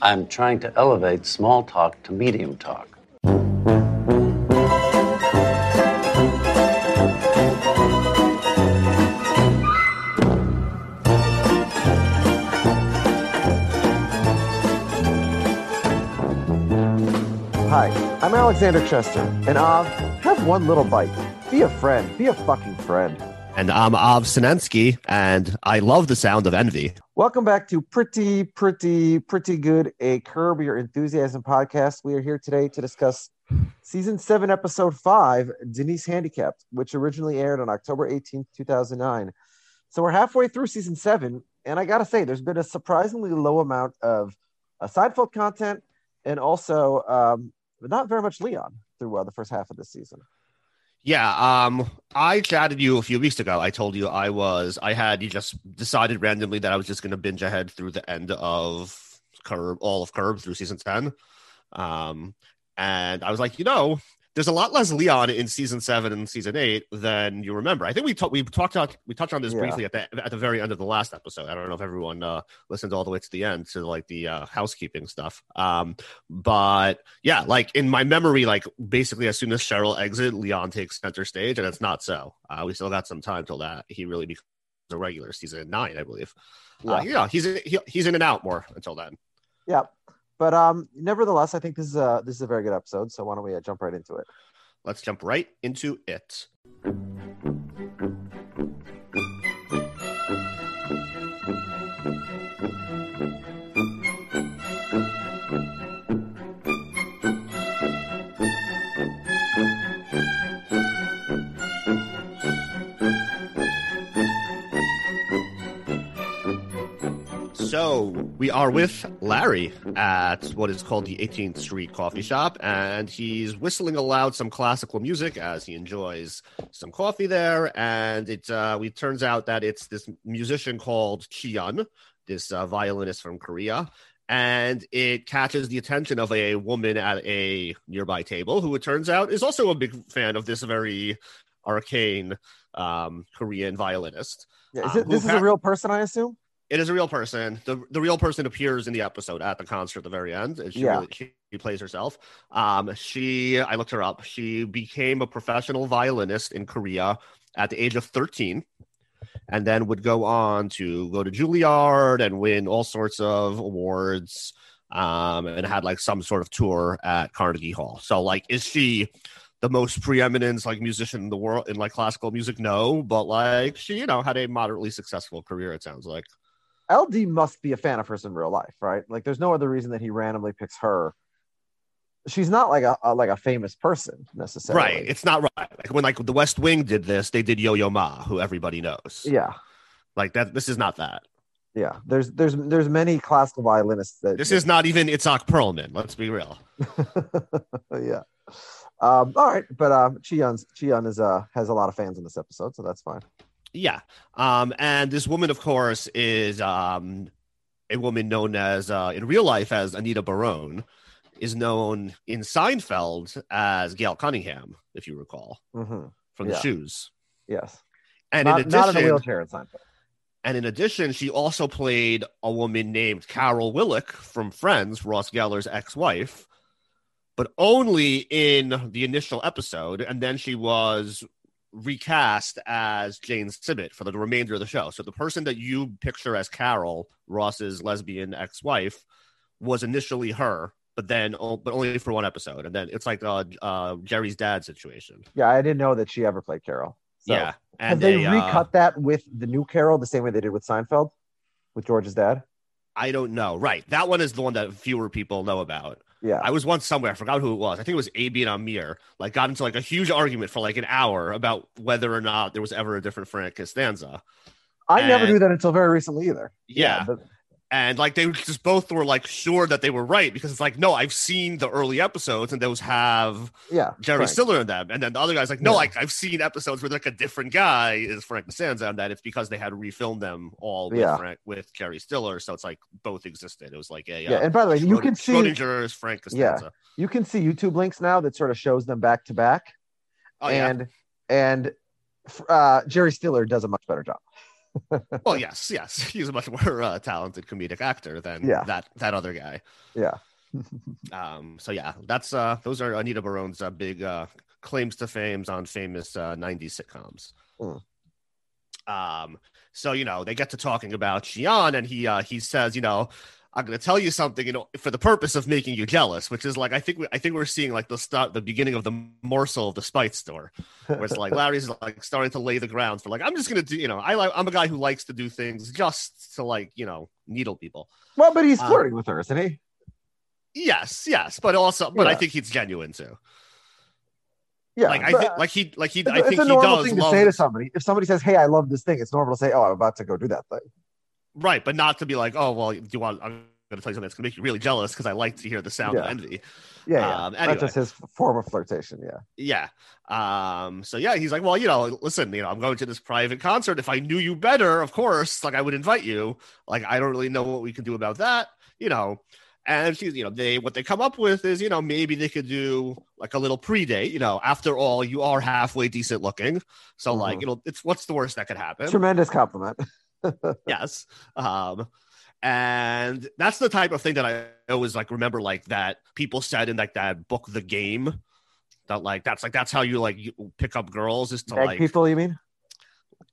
I'm trying to elevate small talk to medium talk. Hi, I'm Alexander Chester, and Av, have one little bite. Be a friend. Be a fucking friend. And I'm Av Sinensky, and I love the sound of envy. Welcome back to Pretty, Pretty, Pretty Good, a Curb Your Enthusiasm podcast. We are here today to discuss season seven, episode five, Denise Handicapped, which originally aired on October 18th, 2009. So we're halfway through season seven, and I gotta say, there's been a surprisingly low amount of uh, Seinfeld content and also um, not very much Leon through uh, the first half of the season. Yeah, um, I chatted you a few weeks ago. I told you I was I had you just decided randomly that I was just going to binge ahead through the end of Curb, all of Curb through season ten. Um, and I was like, you know, there's a lot less Leon in season seven and season eight than you remember. I think we talked we talked we touched on this Yeah. briefly at the at the very end of the last episode. I don't know if everyone uh, listened all the way to the end to like the uh, housekeeping stuff. Um, but yeah, like in my memory, like basically as soon as Cheryl exits, Leon takes center stage, and it's not so. Uh, we still got some time till that he really becomes a regular season nine, I believe. Yeah. Uh, yeah, he's he, he's in and out more until then. Yeah. But um, nevertheless, I think this is a this is a very good episode. So why don't we uh, jump right into it? Let's jump right into it. So we are with Larry at what is called the 18th Street Coffee Shop, and he's whistling aloud some classical music as he enjoys some coffee there. And it uh, we turns out that it's this musician called Chee-Yun, this uh, violinist from Korea, and it catches the attention of a woman at a nearby table, who it turns out is also a big fan of this very arcane um, Korean violinist. Yeah, is Um, it, this who is a real person, I assume. It is a real person. The the real person appears in the episode at the concert at the very end. And she, Yeah. really, she, she plays herself. Um, she I looked her up. She became a professional violinist in Korea at the age of 13 and then would go on to go to Juilliard and win all sorts of awards um, and had like some sort of tour at Carnegie Hall. So like is she the most preeminent like musician in the world in like classical music? No, but like she, you know, had a moderately successful career, it sounds like. LD must be a fan of hers in real life, right? Like, there's no other reason that he randomly picks her. She's not like a, a like a famous person necessarily. Right. It's not right. Like when like the West Wing did this, they did Yo Yo Ma, who everybody knows. yeah, Like that this is not that. yeah. There's there's there's many classical violinists that This is not even Itzhak Perlman, let's be real. yeah. Um, all right, but um, Chee-Yun's Chee-Yun is uh has a lot of fans in this episode, so that's fine. Yeah. Um, and this woman, of course, is um a woman known as uh in real life as Anita Barone, is known in Seinfeld as Gail Cunningham, if you recall, hmm from the Yeah. shoes. Yes, And not, in not in a wheelchair in Seinfeld. And in addition, she also played a woman named Carol Willick from Friends, Ross Geller's ex-wife, but only in the initial episode. And then she was recast as Jane Sibbett for the remainder of the show. So the person that you picture as Carol, Ross's lesbian ex-wife, was initially her, but then oh, but only for one episode. And then it's like uh, uh, Jerry's dad situation. Yeah, I didn't know that she ever played Carol. So, yeah. Have they uh, recut that with the new Carol the same way they did with Seinfeld, with George's dad? I don't know. Right. That one is the one that fewer people know about. Yeah, I was once somewhere, I forgot who it was. I think it was AB and Amir, like got into like a huge argument for like an hour about whether or not there was ever a different Frank Costanza. I never and- knew that until very recently either. Yeah. but- and like they just both were like sure that they were right because it's like no i've seen the early episodes and those have Yeah. jerry Frank. stiller in them and then the other guy's like no Yeah. like i've seen episodes where like a different guy is frank costanza and that it's because they had refilmed them all with Yeah. frank with jerry stiller so it's like both existed it was like Yeah. uh, And by the way, you can see schrodinger's frank Yeah. you can see YouTube links now that sort of shows them back to back. oh yeah and and uh, Jerry Stiller does a much better job. well yes yes he's a much more uh, talented comedic actor than Yeah. that that other guy Yeah. Um, so yeah, that's uh, those are Anita Barone's uh, big uh, claims to fame on famous uh, '90s sitcoms. Hmm. Um, so you know they get to talking about Chee-Yun, and he uh, he says, you know, I'm going to tell you something, you know, for the purpose of making you jealous, which is like I think we, I think we're seeing like the start, the beginning of the morsel of the spite store, where it's like Larry's like starting to lay the grounds for like I'm just going to do, you know, I like I'm a guy who likes to do things just to like you know needle people. Well, but he's Um, flirting with her, isn't he? Yes, yes, but also, but I think he's genuine too. Yeah. like I think, like he, like he, it's, I it's think a he does thing to love, say to somebody. If somebody says, "Hey, I love this thing," it's normal to say, "Oh, I'm about to go do that thing." Right, but not to be like, oh well, do you want? I'm going to tell you something that's going to make you really jealous because I like to hear the sound of envy. Yeah, yeah. Um, Not anyway. just his form of flirtation. Yeah. Yeah. Um. So yeah, he's like, well, you know, listen, you know, I'm going to this private concert. If I knew you better, of course, like I would invite you. Like I don't really know what we can do about that, you know. And she's, you know, they what they come up with is, you know, maybe they could do like a little pre-date. You know, after all, you are halfway decent looking, so like, Mhm. you know, it's what's the worst that could happen? Tremendous compliment. yes um and that's the type of thing that i always like remember like that people said in like that book the game that like that's like that's how you like you pick up girls is to Neg like people, you mean?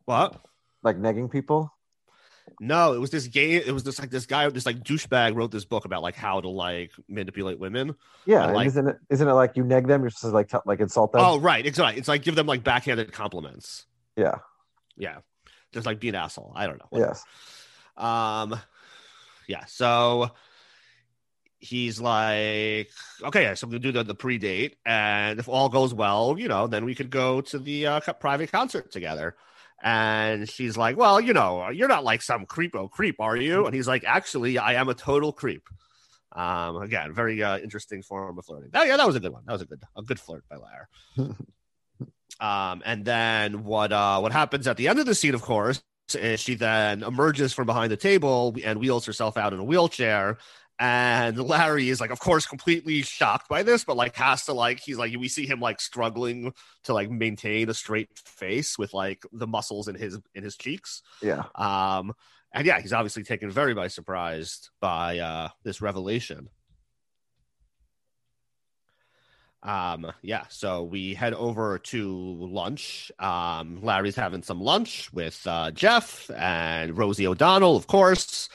what Like negging people? no it was this game it was this like this guy this like douchebag wrote this book about like how to like manipulate women Yeah. And like- isn't it? Isn't it like you neg them? You're supposed to like t- like insult them. oh right exactly. it's like give them like backhanded compliments yeah. yeah just like be an asshole i don't know whatever. Yes. Um, yeah. So he's like, okay, so we'll do the, the pre date, and if all goes well, you know, then we could go to the uh, private concert together. And she's like, well, you know, you're not like some creepo creep, are you? And he's like, actually, I am a total creep. Um, again, very uh, interesting form of flirting. That, yeah, that was a good one. That was a good, a good flirt by Lar. um, and then what, uh, what happens at the end of the scene, of course, is she then emerges from behind the table and wheels herself out in a wheelchair. And Larry is like, of course, completely shocked by this, but like has to like he's like we see him like struggling to like maintain a straight face with like the muscles in his in his cheeks. Yeah. Um, and yeah, he's obviously taken very by surprise by uh this revelation. Um, yeah, so we head over to lunch. Um, Larry's having some lunch with uh, Jeff and Rosie O'Donnell, of course.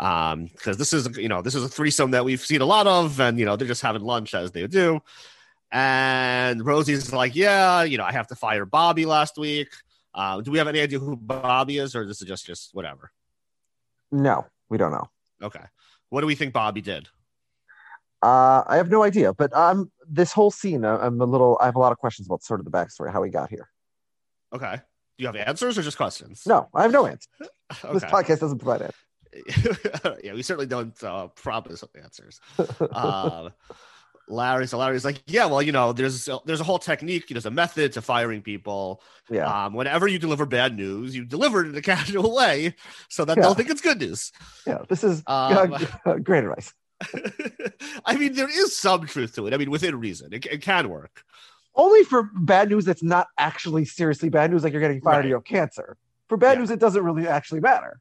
Um, because this is you know, this is a threesome that we've seen a lot of, and you know, they're just having lunch as they do. And Rosie's like, Yeah, you know, I have to fire Bobby last week. Uh, do we have any idea who Bobby is, or this is just just whatever? No, we don't know. Okay. What do we think Bobby did? Uh, I have no idea, but um, this whole scene, I'm a little. I have a lot of questions about sort of the backstory, how he got here. Okay. Do you have answers or just questions? No, I have no answer. This podcast doesn't provide answers. yeah, we certainly don't uh, promise answers. Uh, Larry, so Larry's like, yeah, well, you know, there's a, there's a whole technique, there's a method to firing people. Yeah, Um, whenever you deliver bad news, you deliver it in a casual way so that Yeah. they'll think it's good news. yeah. This is Um, uh, great advice. I mean, there is some truth to it. I mean, within reason, it, it can work. Only for bad news that's not actually seriously bad news, like you're getting fired Right. or you have cancer. For bad Yeah. news, it doesn't really actually matter.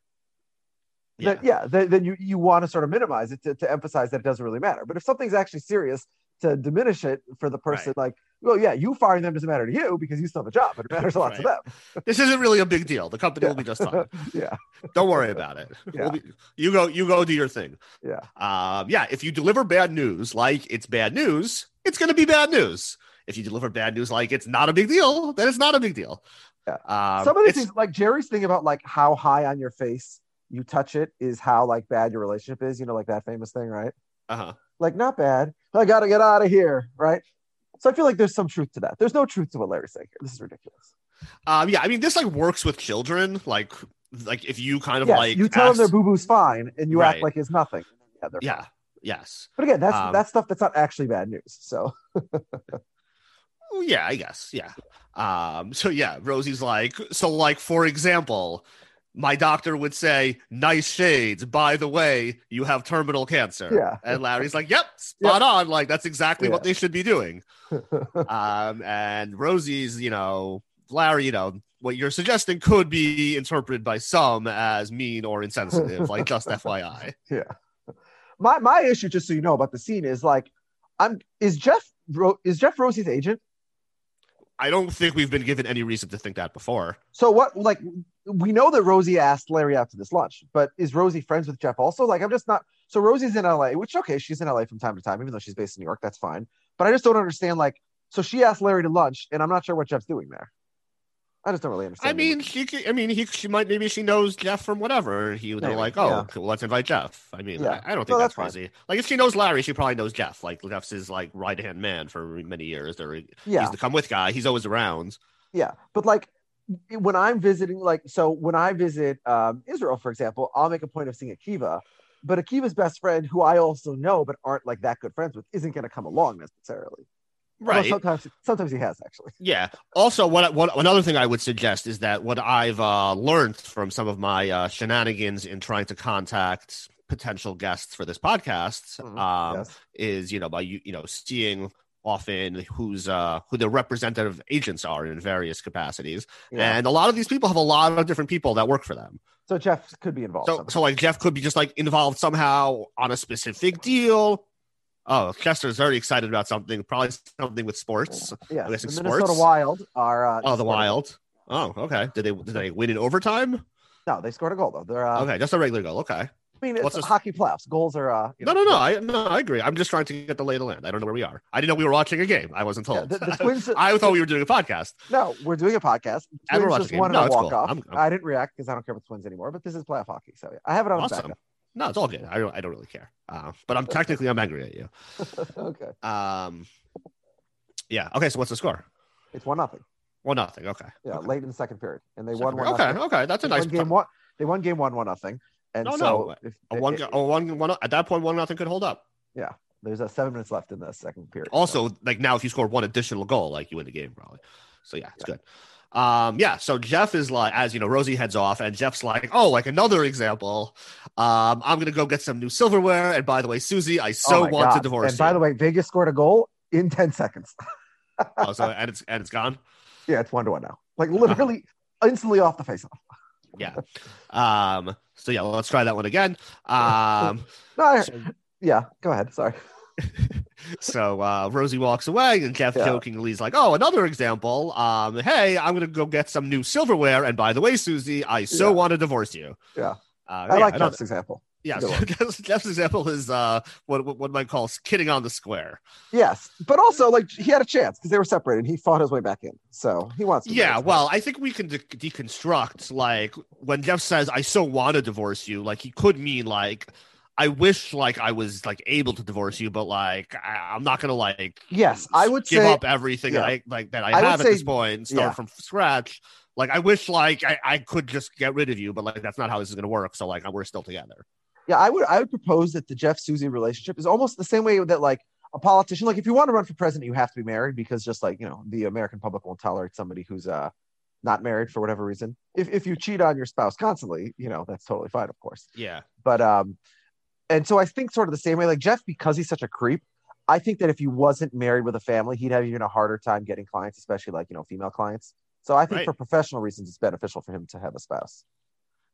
Yeah. Then, yeah, then, then you, you want to sort of minimize it to, to emphasize that it doesn't really matter. But if something's actually serious, to diminish it for the person, like, well, yeah, you firing them doesn't matter to you because you still have a job, but it matters a lot to them. This isn't really a big deal. The company will be just fine. yeah, Don't worry about it. Yeah. We'll be- you go, you go do your thing. yeah, Um, yeah, if you deliver bad news like it's bad news, it's going to be bad news. If you deliver bad news like it's not a big deal, then it's not a big deal. Yeah. Um, Some of these things, like Jerry's thing about like how high on your face you touch it is how like bad your relationship is. You know, like that famous thing, right? uh-huh. Like not bad. I got to get out of here, right? So I feel like there's some truth to that. There's no truth to what Larry's saying here. This is ridiculous. Um, yeah, I mean, this like works with children. Like like if you kind of yes, like you tell them their ask- boo boo's fine, and you Right. act like it's nothing. Yeah, yeah fine. yes But again, that's Um, that's stuff that's not actually bad news. So yeah, I guess. Yeah. Um, so yeah, Rosie's like, so like, for example, my doctor would say, nice shades. By the way, you have terminal cancer. Yeah. And Larry's like, yep, spot on. Like, that's exactly what they should be doing. um, and Rosie's, you know, Larry, you know, what you're suggesting could be interpreted by some as mean or insensitive, like just FYI. yeah. My my issue, just so you know about the scene, is like, I'm is Jeff Ro- is Jeff Rosie's agent? I don't think we've been given any reason to think that before. So what? Like, we know that Rosie asked Larry out to this lunch, but is Rosie friends with Jeff also? Like, I'm just not. So Rosie's in LA, which okay, she's in LA from time to time, even though she's based in New York. That's fine. But I just don't understand. Like, so she asked Larry to lunch, and I'm not sure what Jeff's doing there. I just don't really understand. I mean, she. could- I mean, he. She might. Maybe she knows Jeff from whatever. He. They're Maybe, like, oh, yeah. cool, let's invite Jeff. I mean, Yeah. I, I don't No, think that's, that's crazy. Like, if she knows Larry, she probably knows Jeff. Like, Jeff's his like right hand man for many years. They're, yeah, He's the come with guy. He's always around. Yeah, but like when I'm visiting, like so when I visit um, Israel, for example, I'll make a point of seeing Akiva, but Akiva's best friend, who I also know but aren't like that good friends with, isn't going to come along necessarily. Right. sometimes, sometimes he has actually. Yeah. Also, what, what another thing I would suggest is that what I've uh, learned from some of my uh, shenanigans in trying to contact potential guests for this podcast Mhm, um, yes. is you know by you you know seeing often who's uh who the representative agents are in various capacities Yeah. and a lot of these people have a lot of different people that work for them so Jeff could be involved. so somehow. so like jeff could be just like involved somehow on a specific deal oh chester's very excited about something probably something with sports guess the Minnesota sports. Wild are. Uh, oh the wild oh okay did they did they win in overtime No, they scored a goal though. They're. Uh, okay just a regular goal okay I mean, it's What's this- hockey playoffs. Goals are. Uh, no know, no no i no i agree i'm just trying to get the lay of the land i don't know where we are i didn't know we were watching a game i wasn't Yeah, told the, the Twins. i thought we were doing a podcast No, we're doing a podcast. And we're watching just a won No, a it's cool. walk off. I'm- I'm- I didn't react because I don't care about the Twins anymore. But this is playoff hockey, so yeah, I have it on awesome backup. no it's all good i don't i don't really care uh, but i'm technically i'm angry at you okay, um yeah okay so what's the score it's one nothing. one nothing okay Yeah, okay. late in the second period, and they Second won one. okay okay that's a They nice game one. They won game one, one nothing. And No, so no, if, a one, it- a one, one, at that point, one nothing could hold up. Yeah, there's a seven minutes left in the second period. Also, like now, if you score one additional goal, like you win the game probably. So yeah, it's good. Um, yeah. So Jeff is like, as you know, Rosie heads off, and Jeff's like, oh, like another example. Um, I'm gonna go get some new silverware, and by the way, Susie, I Oh so my want to God. divorce. And by you. the way, Vegas scored a goal in ten seconds. oh, so and it's and it's gone. yeah, it's one to one now. Like literally, instantly off the face off. Yeah. Um. So yeah, let's try that one again. Um. No, I, so, yeah, go ahead. Sorry. so uh, Rosie walks away, and Jeff Yeah. jokingly is like, "Oh, another example. Um, hey, I'm gonna go get some new silverware, and by the way, Susie, I so Yeah. want to divorce you." Yeah. uh, I yeah, like Jeff's example. Yeah. Jeff's, Jeff's example is uh, what what one might call kidding on the square. Yes, but also like he had a chance because they were separated. He fought his way back in, so he wants. To Yeah, well, I think we can de- deconstruct like when Jeff says I so want to divorce you, like he could mean like I wish like I was like able to divorce you, but like I, I'm not gonna like yes, I would give say up everything yeah. that I like that I, I have at say- this point and start yeah. from scratch. Like I wish like I, I could just get rid of you, but like that's not how this is gonna work. So like we're still together. Yeah, I would I would propose that the Jeff Susie relationship is almost the same way that like a politician, like if you want to run for president, you have to be married because just like you know the American public won't tolerate somebody who's uh not married for whatever reason. If if you cheat on your spouse constantly, you know that's totally fine, of course. Yeah. But um, and so I think sort of the same way, like Jeff, because he's such a creep. I think that if he wasn't married with a family, he'd have even a harder time getting clients, especially like you know female clients. So I think Right. for professional reasons, it's beneficial for him to have a spouse.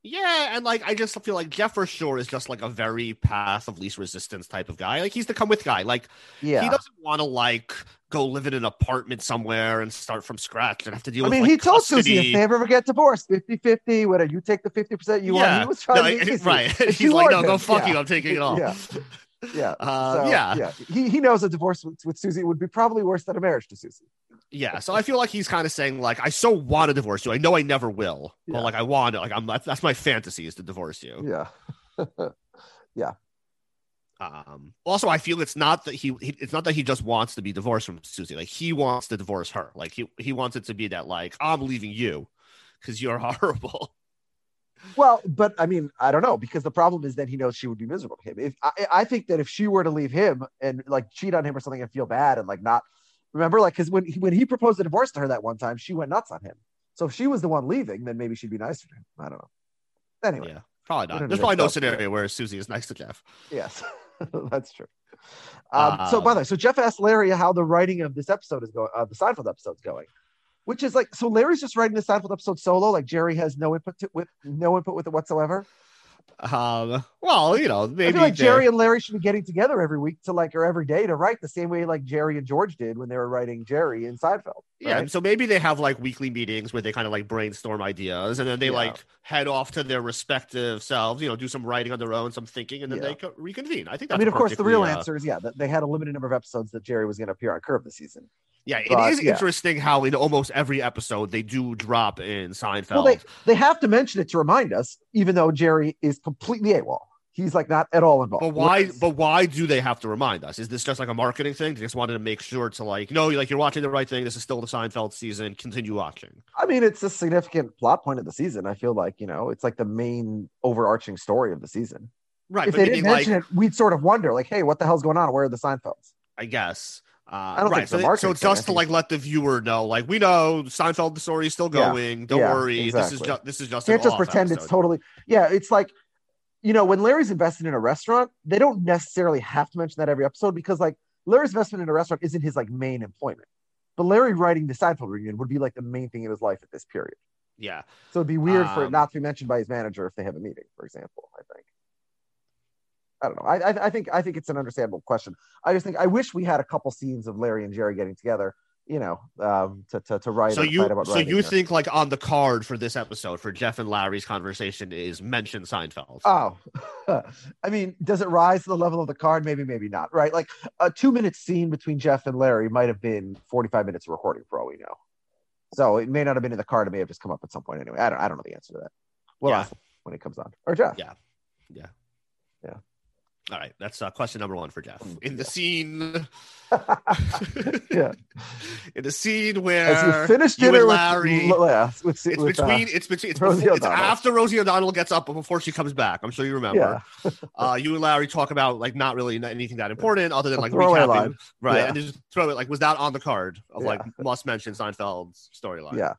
Yeah, and like I just feel like Jeff for sure is just like a very path of least resistance type of guy. Like he's the come with guy. Like Yeah, he doesn't want to like go live in an apartment somewhere and start from scratch and have to deal I with. mean, like, he told Susie if they ever get divorced, 50 50, whether you take the 50% you Yeah. want. He was trying No, to be easy. right. He's like, no, go fuck yeah. you. I'm taking it all. Yeah. Yeah. Uh, So, yeah. He, he knows a divorce with, with Susie would be probably worse than a marriage to Susie. Yeah, so I feel like he's kind of saying like, I so want to divorce you. I know I never will, Yeah. but like I want it. Like I'm that's, that's my fantasy is to divorce you. Yeah, yeah. Um. Also, I feel it's not that he, he it's not that he just wants to be divorced from Susie. Like he wants to divorce her. Like he he wants it to be that like I'm leaving you because you're horrible. Well, but I mean, I don't know because the problem is that he knows she would be miserable to him. If I, I think that if she were to leave him and like cheat on him or something and feel bad and like not remember, like because when he, when he proposed a divorce to her that one time, she went nuts on him. So if she was the one leaving, then maybe she'd be nicer to him. I don't know. Anyway, Yeah, probably not. There's probably no scenario where Susie is nice to Jeff. yes, that's true. Um, so by the way, so Jeff asked Larry how the writing of this episode is going, uh, the Seinfeld episode's going, which is like, so Larry's just writing the Seinfeld episode solo, like Jerry has no input to, with no input with it whatsoever. Um, well, you know, maybe I feel like Jerry and Larry should be getting together every week to like or every day to write the same way like Jerry and George did when they were writing Jerry in Seinfeld. Yeah, so maybe they have like weekly meetings where they kind of like brainstorm ideas, and then they Yeah. like head off to their respective selves. You know, do some writing on their own, some thinking, and then Yeah. they co- reconvene. I think. I mean, of course, the real uh, answer is yeah, that they had a limited number of episodes that Jerry was going to appear on Curb this season. Yeah, it But, is yeah. interesting how in almost every episode they do drop in Seinfeld. Well, they they have to mention it to remind us, even though Jerry is completely AWOL. He's like not at all involved. But why? But why do they have to remind us? Is this just like a marketing thing? They just wanted to make sure to like, no, like you're watching the right thing. This is still the Seinfeld season. Continue watching. I mean, it's a significant plot point of the season. I feel like you know, it's like the main overarching story of the season. Right. if but they didn't like, mention it, we'd sort of wonder, like, hey, what the hell's going on? Where are the Seinfelds? I guess. Uh, don't think right. it's So, a they- so just to like let the viewer know, like we know Seinfeld the story is still Yeah. going. Don't Yeah, worry. This is just this is just can't just pretend it's totally yeah it's like you know when larry's invested in a restaurant they don't necessarily have to mention that every episode because like larry's investment in a restaurant isn't his like main employment but larry writing the seinfeld reunion would be like the main thing in his life at this period Yeah. so it'd be weird for it Um, not to be mentioned by his manager if they have a meeting for example i think i don't know I, I i think i think it's an understandable question i just think i wish we had a couple scenes of larry and jerry getting together you know um to to, to write So you about so you or- think like on the card for this episode for Jeff and Larry's conversation is mention Seinfeld. Oh, I mean, does it rise to the level of the card? Maybe, maybe not. Right? Like a two-minute scene between Jeff and Larry might have been forty-five minutes of recording, for all we know. So it may not have been in the card. It may have just come up at some point anyway. I don't. I don't know the answer to that. We'll Yeah. ask when it comes on. Or Jeff. Yeah. Yeah. Yeah. All right, that's uh, question number one for Jeff. Mm, In the scene, Yeah. in the scene As where you finish you and dinner with, Larry, yeah, with, it's with, uh, between it's between it's, Rosie before, it's after Rosie O'Donnell gets up, but before she comes back. I'm sure you remember. yeah, Uh, you and Larry talk about like not really anything that important other than like recapping, line. right? Yeah. And just throw it like was that on the card of Yeah. like must mention Seinfeld's storyline? yeah.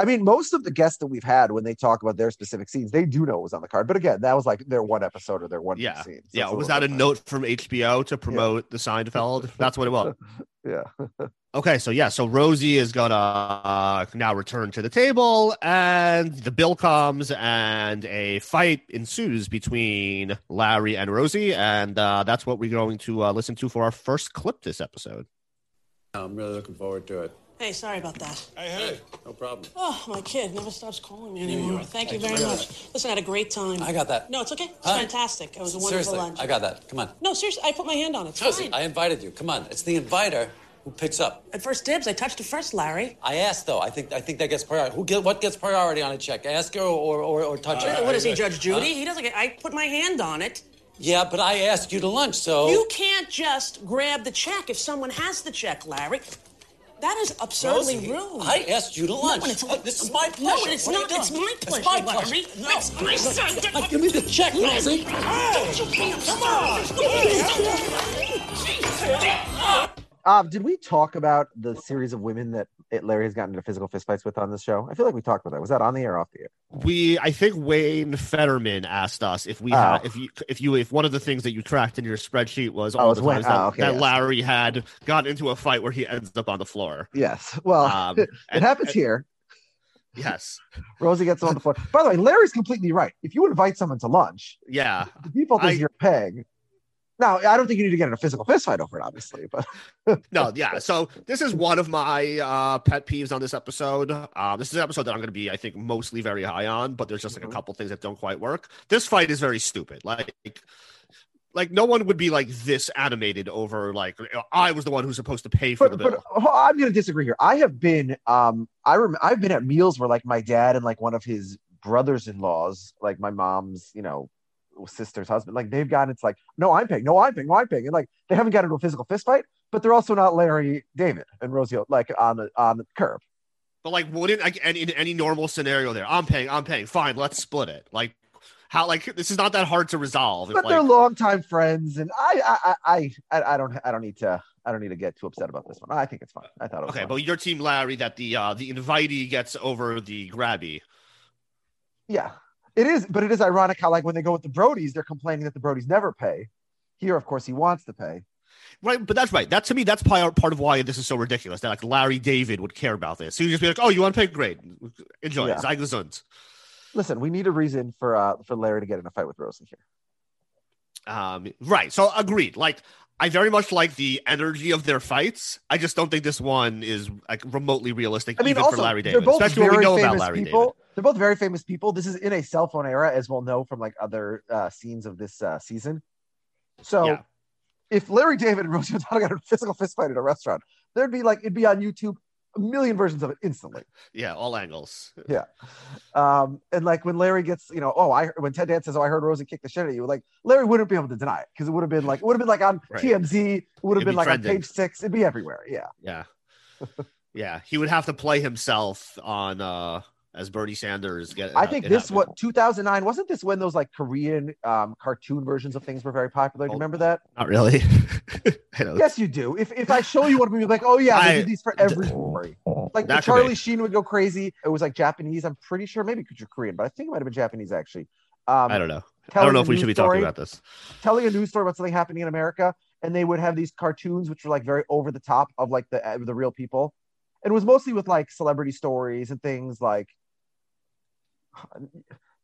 I mean, most of the guests that we've had when they talk about their specific scenes, they do know it was on the card. But again, that was like their one episode or their one Yeah. scene. So Yeah, it's was little that a different. note from HBO to promote the Seinfeld? That's what it was. Yeah. Okay, so yeah, so Rosie is gonna uh, now return to the table, and the bill comes, and a fight ensues between Larry and Rosie, and uh, that's what we're going to uh, listen to for our first clip this episode. I'm really looking forward to it. Hey, sorry about that. Hey, hey. no problem. Oh, my kid never stops calling me anymore. are. Thank you very you. much. Listen, I had a great time. I got that. No, it's okay. It's Huh? fantastic. It was a wonderful Seriously, lunch. I got that. Come on. No, seriously, I put my hand on it. It's Seriously, fine. I invited you. Come on. It's the inviter who picks up. At first dibs, I touched it first, Larry. I asked though. I think I think that gets priority. Who get what gets priority on a check? Ask her or or, or touch her. what is he, Judge Judy? He doesn't get. I put my hand on it. Yeah, but I asked you to lunch, so You can't just grab the check if someone has the check, Larry. That is absurdly Rosie, rude. I asked you to lunch. and it's- Uh, this is my pleasure. No, it's What not. It's my pleasure, It's my Larry. pleasure. No, It's my son. Uh, give me the check, Rosie. Um, did we talk about the series of women that it, Larry has gotten into physical fistfights with on this show? I feel like we talked about that. Was that on the air or off the air? We, I think Wayne Federman asked us if we Oh. had, if you, if you, if one of the things that you tracked in your spreadsheet was all Oh, the Wayne- times that, oh, okay, that yes. Larry had gotten into a fight where he ends up on the floor. Yes. Well, Um, it and- happens and- here. Yes. Rosie gets on the floor. By the way, Larry's completely right. If you invite someone to lunch, Yeah. the default I- is you're paying. Now, I don't think you need to get in a physical fist fight over it, obviously, but No, yeah. So this is one of my uh, pet peeves on this episode. Uh, this is an episode that I'm going to be, I think, mostly very high on, but there's just like Mhm. a couple things that don't quite work. This fight is very stupid. Like, like no one would be like this animated over like I was the one who's supposed to pay for but, the but bill. oh, I'm going to disagree here. I have been, um, I rem- I've been at meals where like my dad and like one of his brothers-in-laws, like my mom's, you know, sister's husband, like they've gotten it's like, no, I'm paying, no, I'm paying, no, I'm paying, and like they haven't gotten into a physical fist fight, but they're also not Larry David and Rosie like on the on the curb. But like, wouldn't like any, in any normal scenario there? I'm paying. I'm paying. Fine, let's split it. Like, how? Like, this is not that hard to resolve. But like, they're longtime friends, and I, I, I, I, I don't, I don't need to, I don't need to get too upset about this one. I think it's fine. I thought it was okay, fine. but your team, Larry, that the uh the invitee gets over the grabby. yeah, it is. But it is ironic how, like, when they go with the Brodies, they're complaining that the Brodies never pay. Here, of course, he wants to pay. Right, but that's right. That to me, that's part part of why this is so ridiculous. That like Larry David would care about this. He would just be like, "Oh, you want to pay? Great, enjoy. Yeah. Sei gesund." Listen, we need a reason for uh for Larry to get in a fight with Rosie here. Um, right. So agreed. Like I very much like the energy of their fights. I just don't think this one is like remotely realistic, I mean, even also, for Larry David. Especially what we know about Larry people. David. They're both very famous people. This is in a cell phone era, as we'll know from like other uh, scenes of this uh, season. So, Yeah. if Larry David and Rosie O'Donnell got a physical fistfight at a restaurant, there'd be like it'd be on YouTube, a million versions of it instantly. Yeah, all angles. Yeah, um, and like when Larry gets, you know, oh, I when Ted Dan says, "Oh, I heard Rosie kick the shit out of you," like Larry wouldn't be able to deny it because it would have been like it would have been like on Right. TMZ, it would have been be like trending. on page six, it'd be everywhere. Yeah. Yeah. yeah. He would have to play himself on uh as Bernie Sanders get I think this what 2009 wasn't this when those like Korean um, cartoon versions of things were very popular? Do you Oh. remember that? not really. Yes, you do. If if I show you one them, you're like, oh yeah, they I- did these for every story. Like the Charlie be. Sheen would go crazy. It was like Japanese. I'm pretty sure, maybe because you're Korean, but I think it might have been Japanese actually. Um, I don't know. I don't know if we should be story- talking about this. telling a news story about something happening in America, and they would have these cartoons which were like very over the top of like the uh, the real people. and It was mostly with like celebrity stories and things like.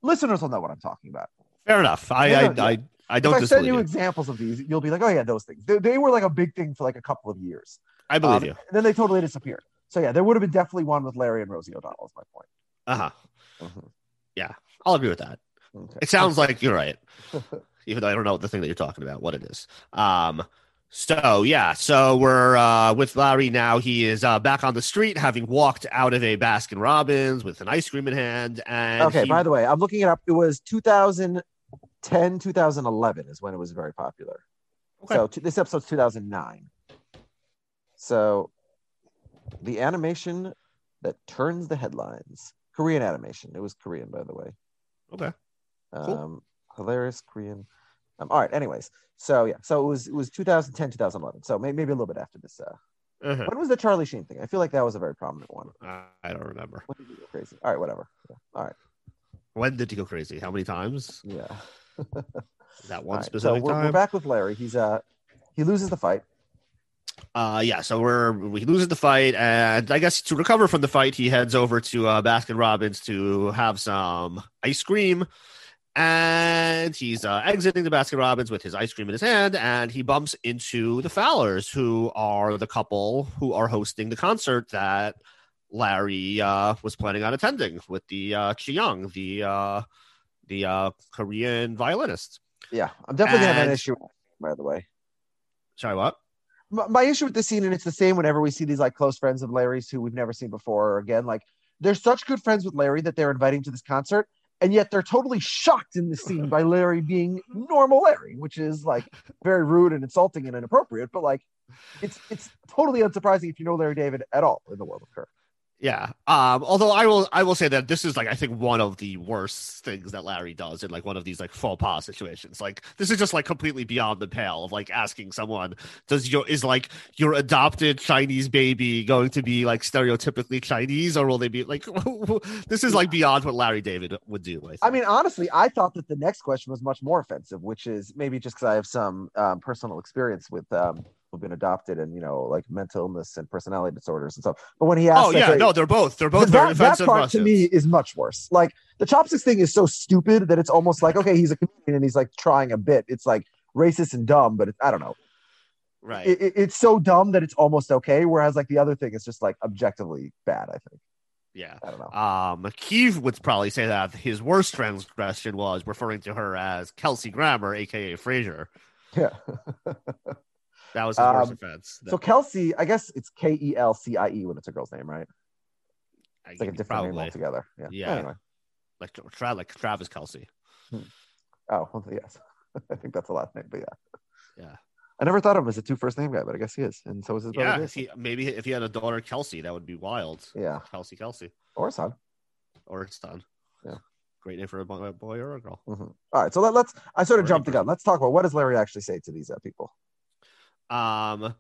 Listeners will know what I'm talking about. Fair enough. I Yeah, I, no, I, I don't if I send you you. examples of these, you'll be like, "Oh yeah, those things." They, they were like a big thing for like a couple of years. I believe Um, you. And then they totally disappeared. So yeah, there would have been definitely one with Larry and Rosie O'Donnell. Is my point. Uh-huh. Mhm. Yeah. I'll agree with that. Okay. It sounds like you're right. Even though I don't know the thing that you're talking about, what it is. Um so yeah, so we're uh with Larry now. He is uh back on the street having walked out of a Baskin Robbins with an ice cream in hand. And okay. he- By the way, I'm looking it up. It was 2010, 2011 is when it was very popular. Okay. So t- this episode's 2009. So the animation that turns the headlines, Korean animation. It was Korean, by the way. Okay. Um, hilarious Korean. Um, all right. Anyways, so yeah, so it was it was 2010, 2011. So may- maybe a little bit after this. Uh, Uh-huh. when was the Charlie Sheen thing? I feel like that was a very prominent one. I I don't remember. When did he go crazy? All right, whatever. Yeah. All right. When did he go crazy? How many times? Yeah. That one right, So specific we're, time. we're back with Larry. He's uh he loses the fight. Uh, yeah, so we're we loses the fight, and I guess to recover from the fight, he heads over to uh, Baskin Robbins to have some ice cream, and he's uh, exiting the Baskin Robbins with his ice cream in his hand, and he bumps into the Fowlers, who are the couple who are hosting the concert that Larry uh, was planning on attending with the uh, Chee-Yun, the uh, the uh, Korean violinist. Yeah, I'm definitely gonna have an issue. By the way, Sorry, what? my, my issue with this scene, and it's the same whenever we see these like close friends of Larry's who we've never seen before or again. Like they're such good friends with Larry that they're inviting to this concert, and yet they're totally shocked in the scene by Larry being normal Larry, which is like very rude and insulting and inappropriate. But like, it's it's totally unsurprising if you know Larry David at all in the world of Curb. Yeah. Um, although I will I will say that this is like I think one of the worst things that Larry does in like one of these like faux pas situations. Like this is just like completely beyond the pale of like asking someone, does your is like your adopted Chinese baby going to be like stereotypically Chinese or will they be like this is like beyond what Larry David would do. I. I mean, honestly, I thought that the next question was much more offensive, which is maybe just because I have some um, personal experience with um, been adopted and you know, like mental illness and personality disorders and stuff. But when he asked, Oh yeah, no, they're both they're both that, very that part to me is much worse. Like the chopsticks thing is so stupid that it's almost like okay, he's a comedian and he's like trying a bit. It's like racist and dumb, but it, I don't know. right. It, it- it's so dumb that it's almost okay. Whereas like the other thing is just like objectively bad. I think. yeah. I don't know. Um, would probably say that his worst transgression was referring to her as Kelsey Grammer, aka Frasier. Yeah. That was his worst Um, offense. so Kelsey, I guess it's K E L C I E when it's a girl's name, right? I- It's like a different name altogether. Yeah. Yeah. Anyway. like Tra- like Travis Kelce. Oh, well, yes. I think that's a last name, but yeah. Yeah. I never thought of him as a two first name guy, but I guess he is, and so is his brother. Yeah, if he, maybe if he had a daughter Kelsey, that would be wild. yeah, Kelsey, Kelsey, or son. or son. Yeah. great name for a bo- a boy or a girl. Mhm. All right, so let, us I sort of Or jumped the gun. Let's talk about what does Larry actually say to these uh, people. Um,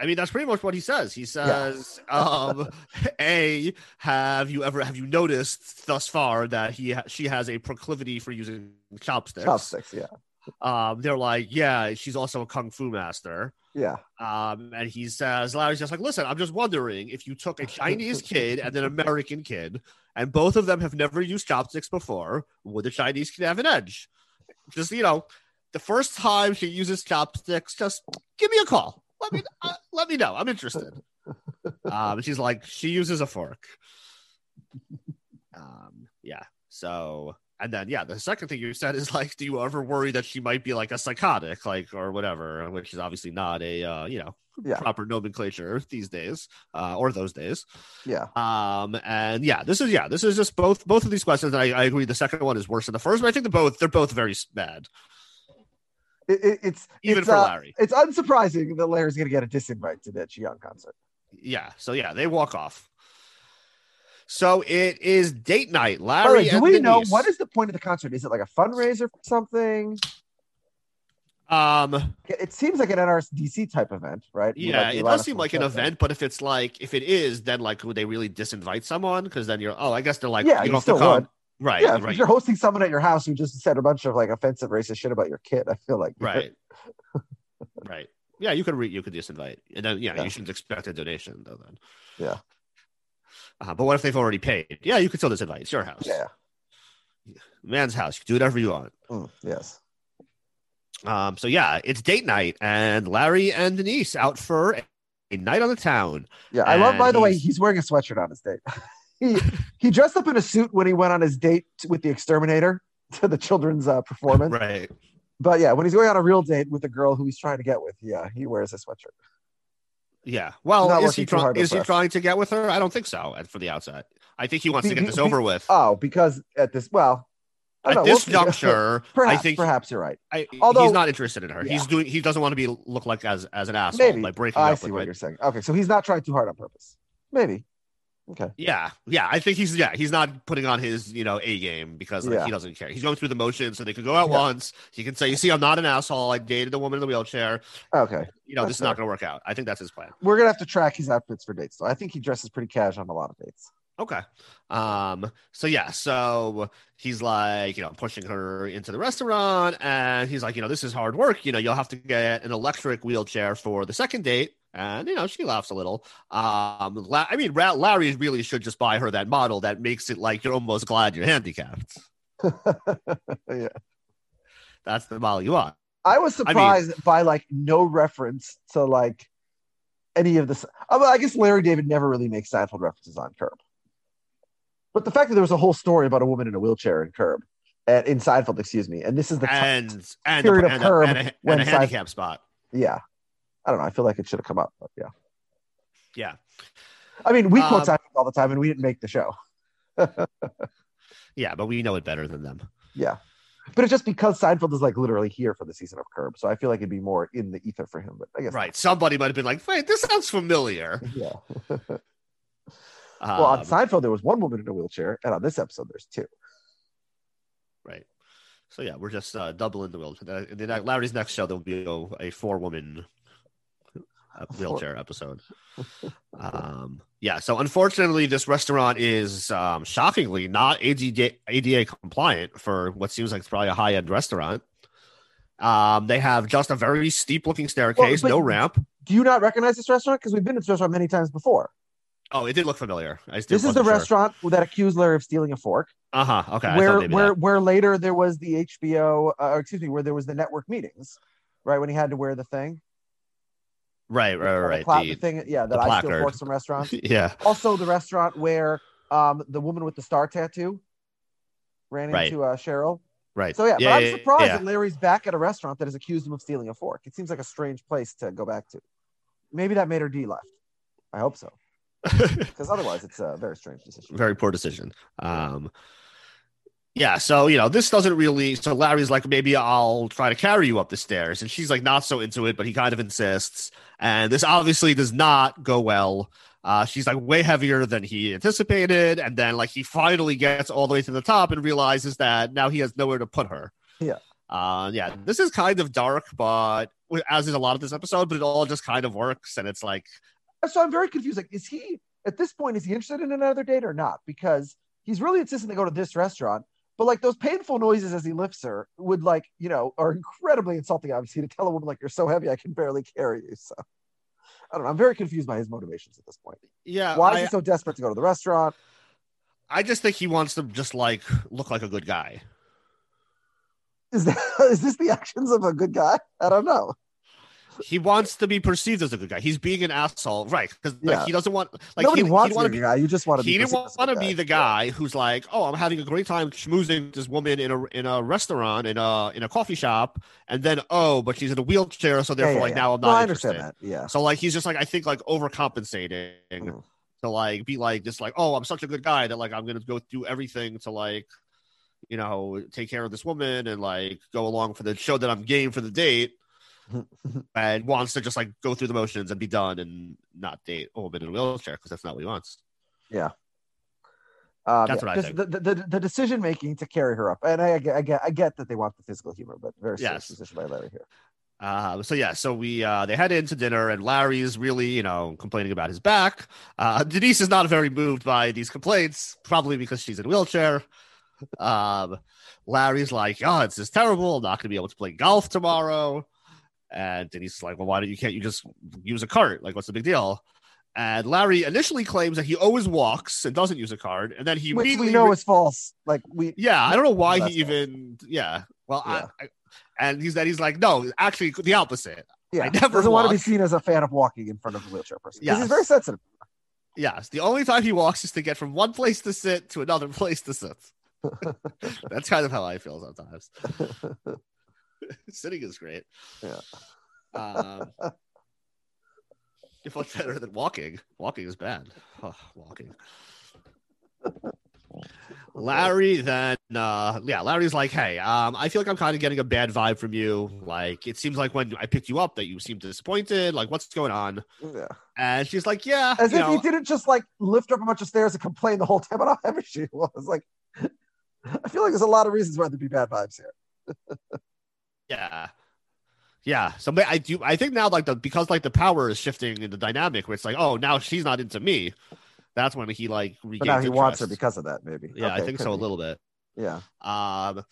I mean, that's pretty much what he says. He says, um, "A, have you ever have you noticed thus far that he ha- she has a proclivity for using chopsticks?" Chopsticks, yeah, Um, they're like, "Yeah, she's also a kung fu master." yeah, Um, and he says, Larry's just like, listen, I'm just wondering if you took a Chinese kid and an American kid, and both of them have never used chopsticks before, would the Chinese kid have an edge? Just, you know, the first time she uses chopsticks, just give me a call. Let me, uh, let me know. I'm interested. Um, she's like, she uses a fork. Um, yeah. So, and then, yeah, the second thing you said is like, do you ever worry that she might be like a psychotic, like, or whatever, which is obviously not a, uh, you know, Yeah. proper nomenclature these days, uh, or those days. yeah. Um, and yeah, this is, yeah, this is just both, both of these questions. I, I agree. The second one is worse than the first, but I think they're both, they're both very bad, It, it, it's even it's, for uh, Larry. It's unsurprising that Larry's going to get a disinvite to that Young concert. Yeah. So yeah, they walk off. So it is date night. Larry way, do we know what is the point of the concert? Is it like a fundraiser for something? Um, It seems like an NRSDC type event, right? Yeah, it does seem like an event, but if it's like if it is, then like would they really disinvite someone? Because then you're oh, I guess they're like Yeah, you you still to come. would. Right, Yeah, if right, you're hosting someone at your house who just said a bunch of like offensive racist shit about your kid, I feel like right, right. Yeah, you could re- you could just invite, and then yeah, Yeah. you shouldn't expect a donation though. Then Yeah. Uh, but what if they've already paid? Yeah, you could still disinvite. It's your house. Yeah. man's house. You can do whatever you want. Mm, yes. Um, so yeah, it's date night, and Larry and Denise out for a, night on the town. Yeah. I love, by the way, he's wearing a sweatshirt on his date. he he dressed up in a suit when he went on his date with the exterminator to the children's uh, performance. Right. But yeah, when he's going on a real date with a girl who he's trying to get with, yeah, he wears a sweatshirt. Yeah. Well, is he working try- is he trying to get with her? I don't think so. For the outside, I think he wants Be- to get be- this be- over with. Oh, because at this, well, I At know, this we'll juncture, perhaps, I think perhaps you're right. I, Although- he's not interested in her. Yeah. He's doing. He doesn't want to be look like as as an asshole Maybe by breaking I up see with. what my- you're saying. Okay, so he's not trying too hard on purpose. Maybe. Okay. Yeah, yeah. I think he's yeah. He's not putting on his you know a game because like, Yeah. he doesn't care. He's going through the motions, so they could go out Yeah. once. He can say, "You see, I'm not an asshole. I dated a woman in the wheelchair. Okay. You know, That's this is not going to work out." I think that's his plan. We're gonna have to track his outfits for dates. So I think he dresses pretty cash on a lot of dates. Okay. Um, so yeah, so he's like, you know, pushing her into the restaurant, and he's like, you know, this is hard work. You know, you'll have to get an electric wheelchair for the second date. And you know, she laughs a little. Um, La- I mean, Ra- Larry really should just buy her that model that makes it like you're almost glad you're handicapped. yeah. That's the model you want. I was I mean- surprised by like no reference to like any of this. I, mean, I guess Larry David never really makes Seinfeld references on Curb. But the fact that there was a whole story about a woman in a wheelchair in Curb, uh, in Seinfeld, excuse me, and this is the And and period a, of and, Curb a, and, a, when and a handicap spot. yeah. I don't know. I feel like it should have come up, but yeah. Yeah. I mean, we quote Um, Seinfeld all the time, and we didn't make the show. Yeah, but we know it better than them. Yeah. But it's just because Seinfeld is like literally here for the season of Curb, so I feel like it'd be more in the ether for him. But I guess Right. Somebody might have been like, wait, this sounds familiar. Yeah. Um, well, on Seinfeld there was one woman in a wheelchair, and on this episode there's two. Right. So yeah, we're just uh, doubling the wheelchair. In the, Larry's next show, there'll be a, a four woman uh, wheelchair episode. Um, yeah. So unfortunately, this restaurant is um, shockingly not ADA, ADA compliant for what seems like it's probably a high end restaurant. Um, they have just a very steep looking staircase, but- no ramp. Do you not recognize this restaurant? Because we've been to this restaurant many times before. Oh, it did look familiar. I just This is the restaurant that accused Larry of stealing a fork. Uh huh. Okay. Where where that. where later there was the HBO, uh, excuse me, where there was the network meetings, right? When he had to wear the thing, Right. Right. The Right. pla- The- the thing, yeah, that I steal placard. forks from restaurants. yeah. also, the restaurant where um the woman with the star tattoo ran Right. into uh, Cheryl. Right. So yeah, yeah, but I'm surprised yeah. that Larry's back at a restaurant that has accused him of stealing a fork. It seems like a strange place to go back to. Maybe that made her D left. I hope so, because otherwise it's a very strange decision. very poor decision. Um, yeah, so you know, this doesn't really. So Larry's like, maybe I'll try to carry you up the stairs, and she's like, not so into it, but he kind of insists, and this obviously does not go well. Uh, she's like way heavier than he anticipated, and then like he finally gets all the way to the top and realizes that now he has nowhere to put her. Yeah. Uh, yeah, this is kind of dark, but as is a lot of this episode, but it all just kind of works, and it's like, So I'm very confused. Like, is he at this point is he interested in another date or not? Because he's really insisting they go to this restaurant, but like those painful noises as he lifts her would like you know are incredibly insulting. Obviously, to tell a woman like you're so heavy I can barely carry you. So I don't know. I'm very confused by his motivations at this point. yeah, Why I, is he so desperate to go to the restaurant? I just think he wants to just like look like a good guy. Is that is this the actions of a good guy? I don't know. He wants to be perceived as a good guy. He's being an asshole, right? Because Yeah. like, he doesn't want like Nobody he, wants he to be a good guy. You just want to be. He didn't want to be the guy who's like, oh, I'm having a great time schmoozing this woman in a in a restaurant in a in a coffee shop, and then oh, but she's in a wheelchair, so therefore yeah, like yeah. now I'm not No, I interested. understand that. Yeah. So like he's just like I think like overcompensating Mhm. to like be like just like oh I'm such a good guy that like I'm gonna go do everything to like you know take care of this woman and like go along for the show that I'm game for the date and wants to just like go through the motions and be done and not date a woman in a wheelchair because that's not what he wants. Um, That's yeah, what I think. The, the, the, decision making to carry her up, and I, I, get, I get I get that they want the physical humor, but very serious decision by Larry here. Uh, so yeah, so we uh, they head into dinner, and Larry's really you know complaining about his back. Uh, Denise is not very moved by these complaints, probably because she's in a wheelchair. Um, Larry's like, "Oh, it's just terrible. I'm not going to be able to play golf tomorrow." And Denise is like, "Well, why don't you can't you just use a cart? Like, what's the big deal?" And Larry initially claims that he always walks and doesn't use a cart, and then he Which we know re- is false. Like we, yeah, I don't know why he false. even yeah. Well, Yeah. I, I and he's that he's like, no, actually the opposite. yeah, I never doesn't want to be seen as a fan of walking in front of a wheelchair person. Yes. he's very sensitive. Yes, the only time he walks is to get from one place to sit to another place to sit. That's kind of how I feel sometimes. Sitting is great. Yeah. Um, it's much better than walking. Walking is bad. Oh, walking. Larry then uh yeah, Larry's like, hey, um, I feel like I'm kind of getting a bad vibe from you. Like it seems like when I picked you up that you seemed disappointed. Like, what's going on? Yeah, And she's like, Yeah, as if know, he didn't just like lift up a bunch of stairs and complain the whole time about how heavy she was. Like, I feel like there's a lot of reasons why there'd be bad vibes here. Yeah. Yeah. So I do I think now like the because like the power is shifting in the dynamic where it's like, oh now she's not into me. That's when he like regains But now he wants her because of that, maybe. Yeah, I think so a little bit. Yeah. Um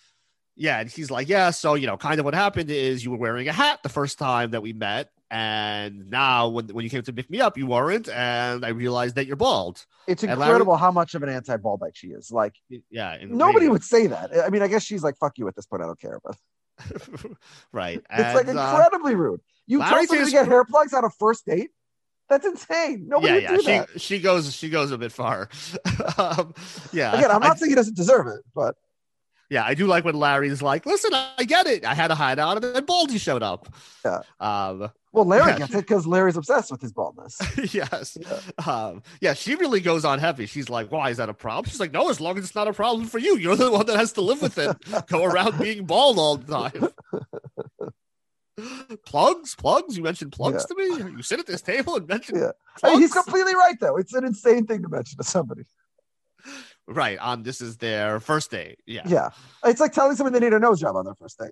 yeah, and he's like, Yeah, so you know, kind of what happened is you were wearing a hat the first time that we met, and now when when you came to pick me up, you weren't, and I realized that you're bald. It's And Larry- incredible how much of an anti-baldite she is. Like Yeah. nobody radio. would say that. I mean, I guess she's like, "Fuck you" at this point. I don't care, but right. it's like And, uh, incredibly rude. You tell somebody to get hair plugs on a first date? That's insane. Nobody yeah, would yeah. do She that. she goes she goes a bit far. um, yeah. Again, I'm I- not saying he doesn't deserve it, but Yeah, I do like when Larry's like, "Listen, I get it. I had a hide on, and then Baldy showed up." Yeah. Um. well, Larry Yeah. gets it because Larry's obsessed with his baldness. yes. Yeah. Um. Yeah. She really goes on heavy. She's like, "Why is that a problem?" She's like, "No, as long as it's not a problem for you. You're the one that has to live with it. Go around being bald all the time." plugs, plugs. You mentioned plugs to me. You sit at this table and mention Yeah. I mean, he's completely right, though. It's an insane thing to mention to somebody. Right on. This is their first day. Yeah. Yeah, it's like telling someone they need a nose job on their first day.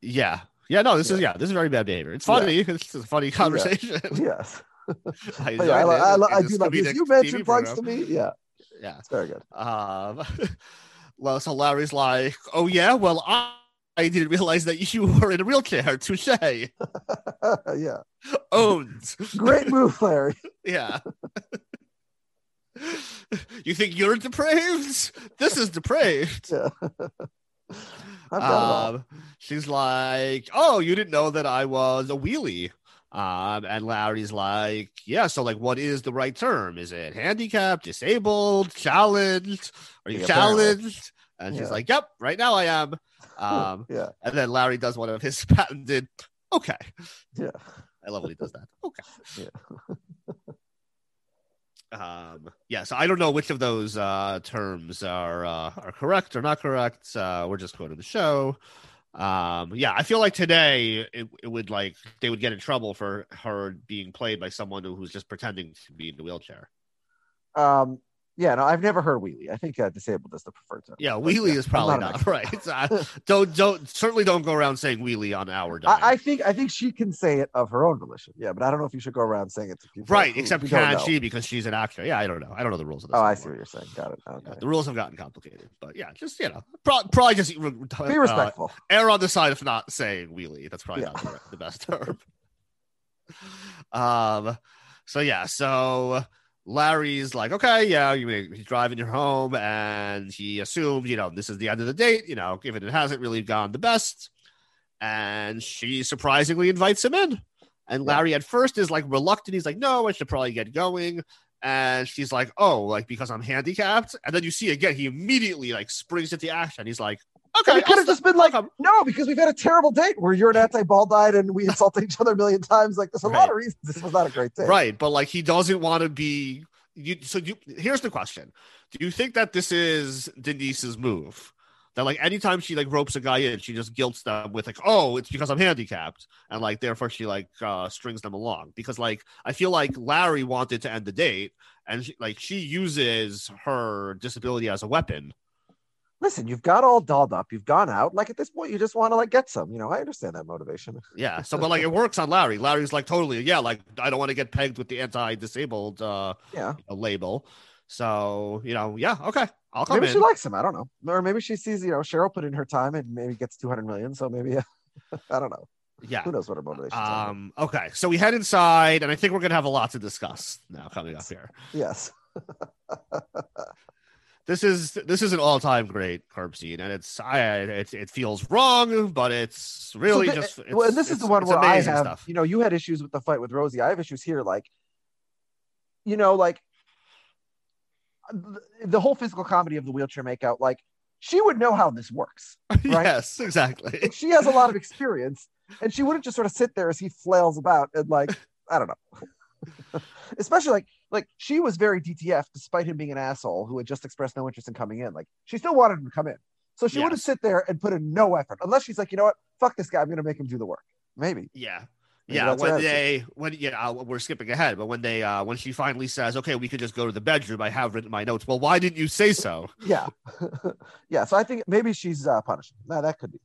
Yeah. Yeah. No, this is yeah. This is very bad behavior. It's funny. It's a funny conversation. Yes, I, yeah, I, li- I, I do love. You mentioned plugs to me. Yeah, Yeah. it's very good. Um, well, so Larry's like, "Oh yeah, well I, I didn't realize that you were in a wheelchair. Touche, yeah, owned. great move, Larry. yeah. you think you're depraved? This is depraved. Yeah. I've got it all. Um, she's like, "Oh, you didn't know that I was a wheelie." Um, and Larry's like, "Yeah, so like, what is the right term? Is it handicapped, disabled, challenged? Are you Yeah, challenged?" And she's Yeah. like, "Yep, right now I am." Um, yeah, and then Larry does one of his patented. Okay, yeah, I love when he does that. Okay. yeah. Um, yeah, so I don't know which of those uh, terms are uh, are correct or not correct. Uh, we're just quoting the show. Um, yeah, I feel like today it, it would like they would get in trouble for her being played by someone who's just pretending to be in the wheelchair. Um, yeah, no, I've never heard wheelie. I think uh, disabled is the preferred term. Yeah, wheelie is probably not not, right. Uh, don't don't certainly don't go around saying wheelie on our dime. I, I think I think she can say it of her own volition. Yeah, but I don't know if you should go around saying it to people. right, who- except can she because she's an actor? Yeah, I don't know. I don't know the rules of this. Oh, I see what you're saying. Got it. Okay. Yeah, the rules have gotten complicated, but yeah, just you know, pro- probably just uh, Be respectful. err on the side of not saying wheelie. That's probably Yeah. not the, the best term. um, so yeah, so Larry's like, okay, yeah, you he's driving your home, and he assumed, you know, this is the end of the date, you know, given it hasn't really gone the best, and she surprisingly invites him in, and Larry at first is like reluctant. He's like, no, I should probably get going. And she's like, "Oh, like because I'm handicapped." And then you see again, he immediately like springs into action. He's like, "Okay, it could have just been like, no, because we've had a terrible date where you're an anti-baldite and we insulted each other a million times. Like, there's a lot of reasons this was not a great date. Right, but like he doesn't want to be. You, so you, here's the question: Do you think that this is Denise's move? That like anytime she like ropes a guy in, she just guilts them with like, "Oh, it's because I'm handicapped," and like therefore she like uh strings them along. Because like I feel like Larry wanted to end the date, and she, like she uses her disability as a weapon. Listen, you've got all dolled up. You've gone out. Like at this point, you just want to like get some. You know, I understand that motivation. Yeah. So, but like it works on Larry. Larry's like totally, yeah, like I don't want to get pegged with the anti-disabled uh Yeah. label. So you know, yeah, okay, I'll come Maybe in. she likes him. I don't know. Or maybe she sees, you know, Cheryl put in her time and maybe gets 200 million. So maybe, I don't know. yeah. Who knows what her motivations are. Um. Okay. So we head inside, and I think we're gonna have a lot to discuss now coming up here. Yes. This is this is an all-time great curb scene, and it's I it, it feels wrong, but it's really So the- just it's, well, and this is the one where I have, stuff. you know, you had issues with the fight with Rosie. I have issues here. Like, you know, like the, the whole physical comedy of the wheelchair makeout. Like, she would know how this works. Right? yes, exactly. Like, she has a lot of experience, and she wouldn't just sort of sit there as he flails about and like, I don't know. Especially like, like she was very DTF, despite him being an asshole who had just expressed no interest in coming in. Like, she still wanted him to come in, so she would have sit there and put in no effort unless she's like, you know what, fuck this guy, I'm gonna make him do the work. Maybe. Yeah. Maybe Yeah, when they when yeah, uh, we're skipping ahead, but when they uh when she finally says, "Okay, we could just go to the bedroom," I have written my notes. Well, why didn't you say so? Yeah, yeah. So I think maybe she's uh, punishing. No, that could be.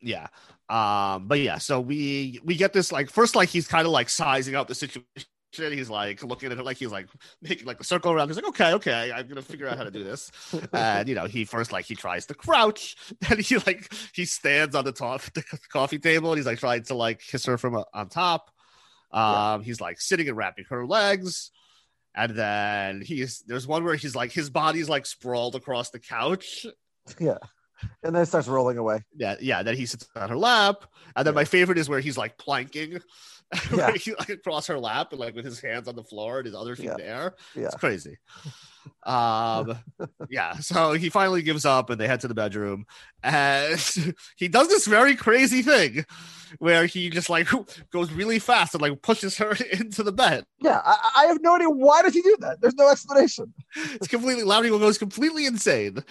Yeah. Um, but yeah, so we we get this like first like he's kind of like sizing out the situation. He's like looking at it like he's like making like a circle around. He's like, okay, okay, I'm gonna figure out how to do this. and you know, he first like he tries to crouch, and he like he stands on the top of the coffee table, and he's like trying to like kiss her from uh, on top. Um, he's like sitting and wrapping her legs. And then he's there's one where he's like his body's like sprawled across the couch, Yeah, and then it starts rolling away. yeah, yeah. Then he sits on her lap, and then my favorite is where he's like planking, Yeah. he like across her lap and like with his hands on the floor and his other feet Yeah. in the air. Yeah. It's crazy. Um, yeah. So he finally gives up, and they head to the bedroom, and he does this very crazy thing where he just like goes really fast and like pushes her into the bed. Yeah, I, I have no idea why does he do that. There's no explanation. It's completely Larry goes completely insane.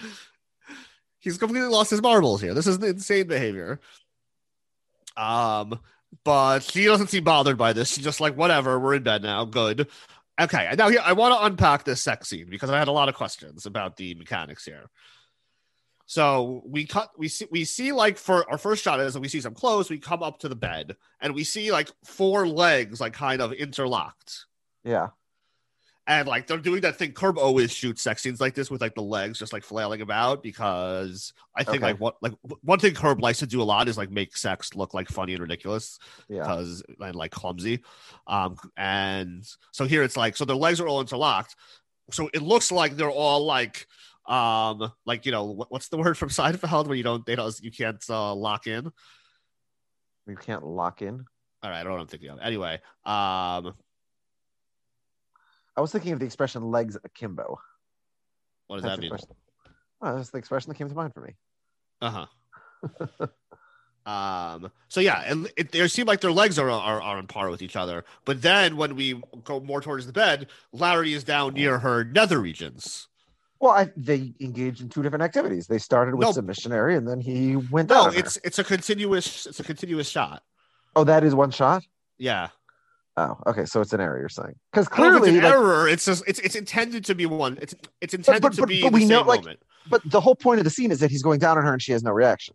He's completely lost his marbles here. This is insane behavior. Um, but she doesn't seem bothered by this. She's just like, whatever, we're in bed now. Good. Okay. Now here I want to unpack this sex scene because I had a lot of questions about the mechanics here. So we cut we see we see like for our first shot is we see some clothes, we come up to the bed, and we see like four legs like kind of interlocked. Yeah, And like they're doing that thing. Curb always shoots sex scenes like this with like the legs just like flailing about because I think Okay. like what like one thing Curb likes to do a lot is like make sex look like funny and ridiculous yeah, because and like clumsy. Um and so here it's like so their legs are all interlocked. So it looks like they're all like um like you know what, what's the word from Seinfeld where you don't they don't you can't uh, lock in. You can't lock in. All right, I don't know what I'm thinking of. Anyway, um I was thinking of the expression "legs akimbo." what does That's that mean? expression. Oh, that's the expression that came to mind for me. Uh huh. Um, so yeah, and it, it seemed like their legs are, are are on par with each other. But then when we go more towards the bed, Larry is down near her nether regions. Well, I, they engage in two different activities. They started with No. submission area, and then he went No, down. on her. it's it's a continuous it's a continuous shot. oh, that is one shot. Yeah, Oh, okay. So it's an error. You're saying because I don't think clearly, it's an like, error. It's just it's it's intended to be one. It's it's intended but- to but- be but the we know, like- moment. but the whole point of the scene is that he's going down on her and she has no reaction.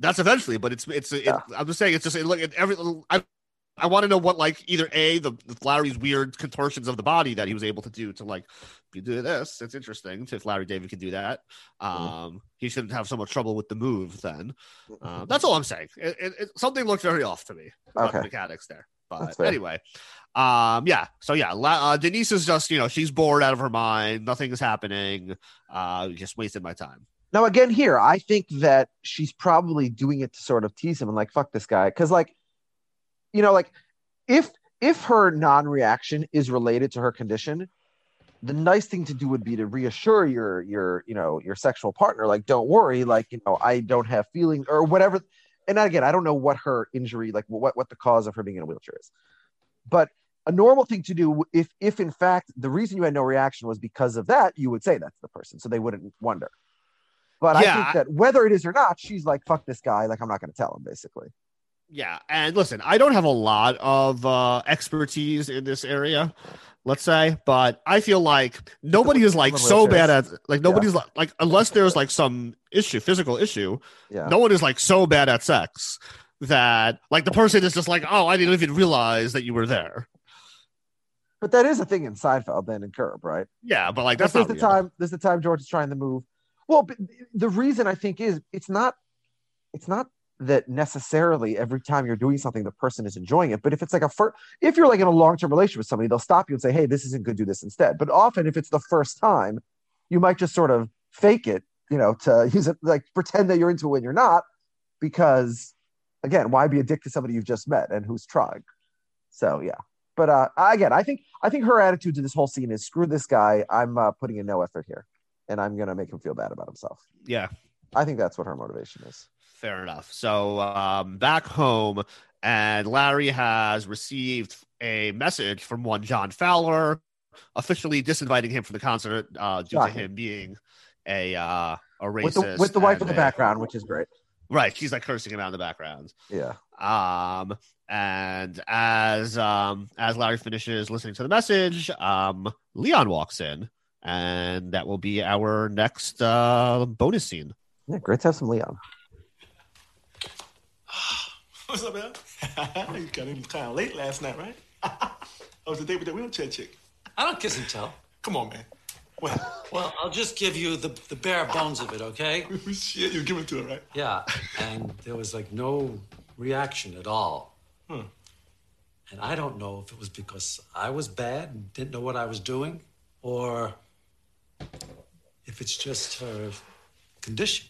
That's eventually, but it's it's it, Yeah. I'm just saying it's just look at every I I want to know what like either a the, the Larry's weird contortions of the body that he was able to do to like be do this. It's interesting if Larry David can do that. Mm-hmm. Um, he shouldn't have so much trouble with the move then. Uh, that's all I'm saying. It, it, it- something looked very off to me Okay. mechanics there. But anyway, um, yeah. So yeah, uh, Denise is just you know she's bored out of her mind. Nothing is happening. Uh, just wasted my time. Now, again, here, I think that she's probably doing it to sort of tease him and like, fuck this guy. Cause like, you know, like if if her non-reaction is related to her condition, the nice thing to do would be to reassure your your, you know, your sexual partner, like, don't worry, like, you know, I don't have feelings or whatever. And again, I don't know what her injury, like what what the cause of her being in a wheelchair is. But a normal thing to do if if in fact the reason you had no reaction was because of that, you would say that's the person. So they wouldn't wonder. But I think that whether it is or not, she's like, fuck this guy. Like, I'm not going to tell him, basically. Yeah, and listen, I don't have a lot of uh, expertise in this area, let's say, but I feel like nobody is like so bad at like nobody's like, like unless there's like some issue, physical issue, Yeah. no one is like so bad at sex that like the person is just like, oh, I didn't even realize that you were there. But that is a thing in Seinfeld then in Curb, right? Yeah, but like that's not the real. time. is the time George is trying to move. Well, but the reason I think is it's not. It's not that necessarily every time you're doing something the person is enjoying it. But if it's like a first, if you're like in a long term relationship with somebody, they'll stop you and say, "Hey, this isn't good. Do this instead." But often, if it's the first time, you might just sort of fake it, you know, to use it like pretend that you're into it when you're not, because again, why be a dick to somebody you've just met and who's trying? So yeah. But uh, again, I think I think her attitude to this whole scene is screw this guy. I'm uh, putting in no effort here, and I'm gonna make him feel bad about himself. Yeah, I think that's what her motivation is. Fair enough. So um, back home, and Larry has received a message from one John Fowler, officially disinviting him from the concert uh, due to him being a uh, a racist With the with the wife in the a- background, which is great. Right, she's like cursing him out in the background. Yeah. Um, and as um as Larry finishes listening to the message, um, Leon walks in, and that will be our next uh bonus scene. Yeah, great to have some Leon. What's up, man? you got in kind of late last night, right? I was the date with that wheelchair chick. I don't kiss and tell. Come on, man. Well, Well, I'll just give you the, the bare bones of it, okay? shit, you give it to her, right? Yeah, and there was like no reaction at all. Hmm. And I don't know if it was because I was bad and didn't know what I was doing, or if it's just her condition.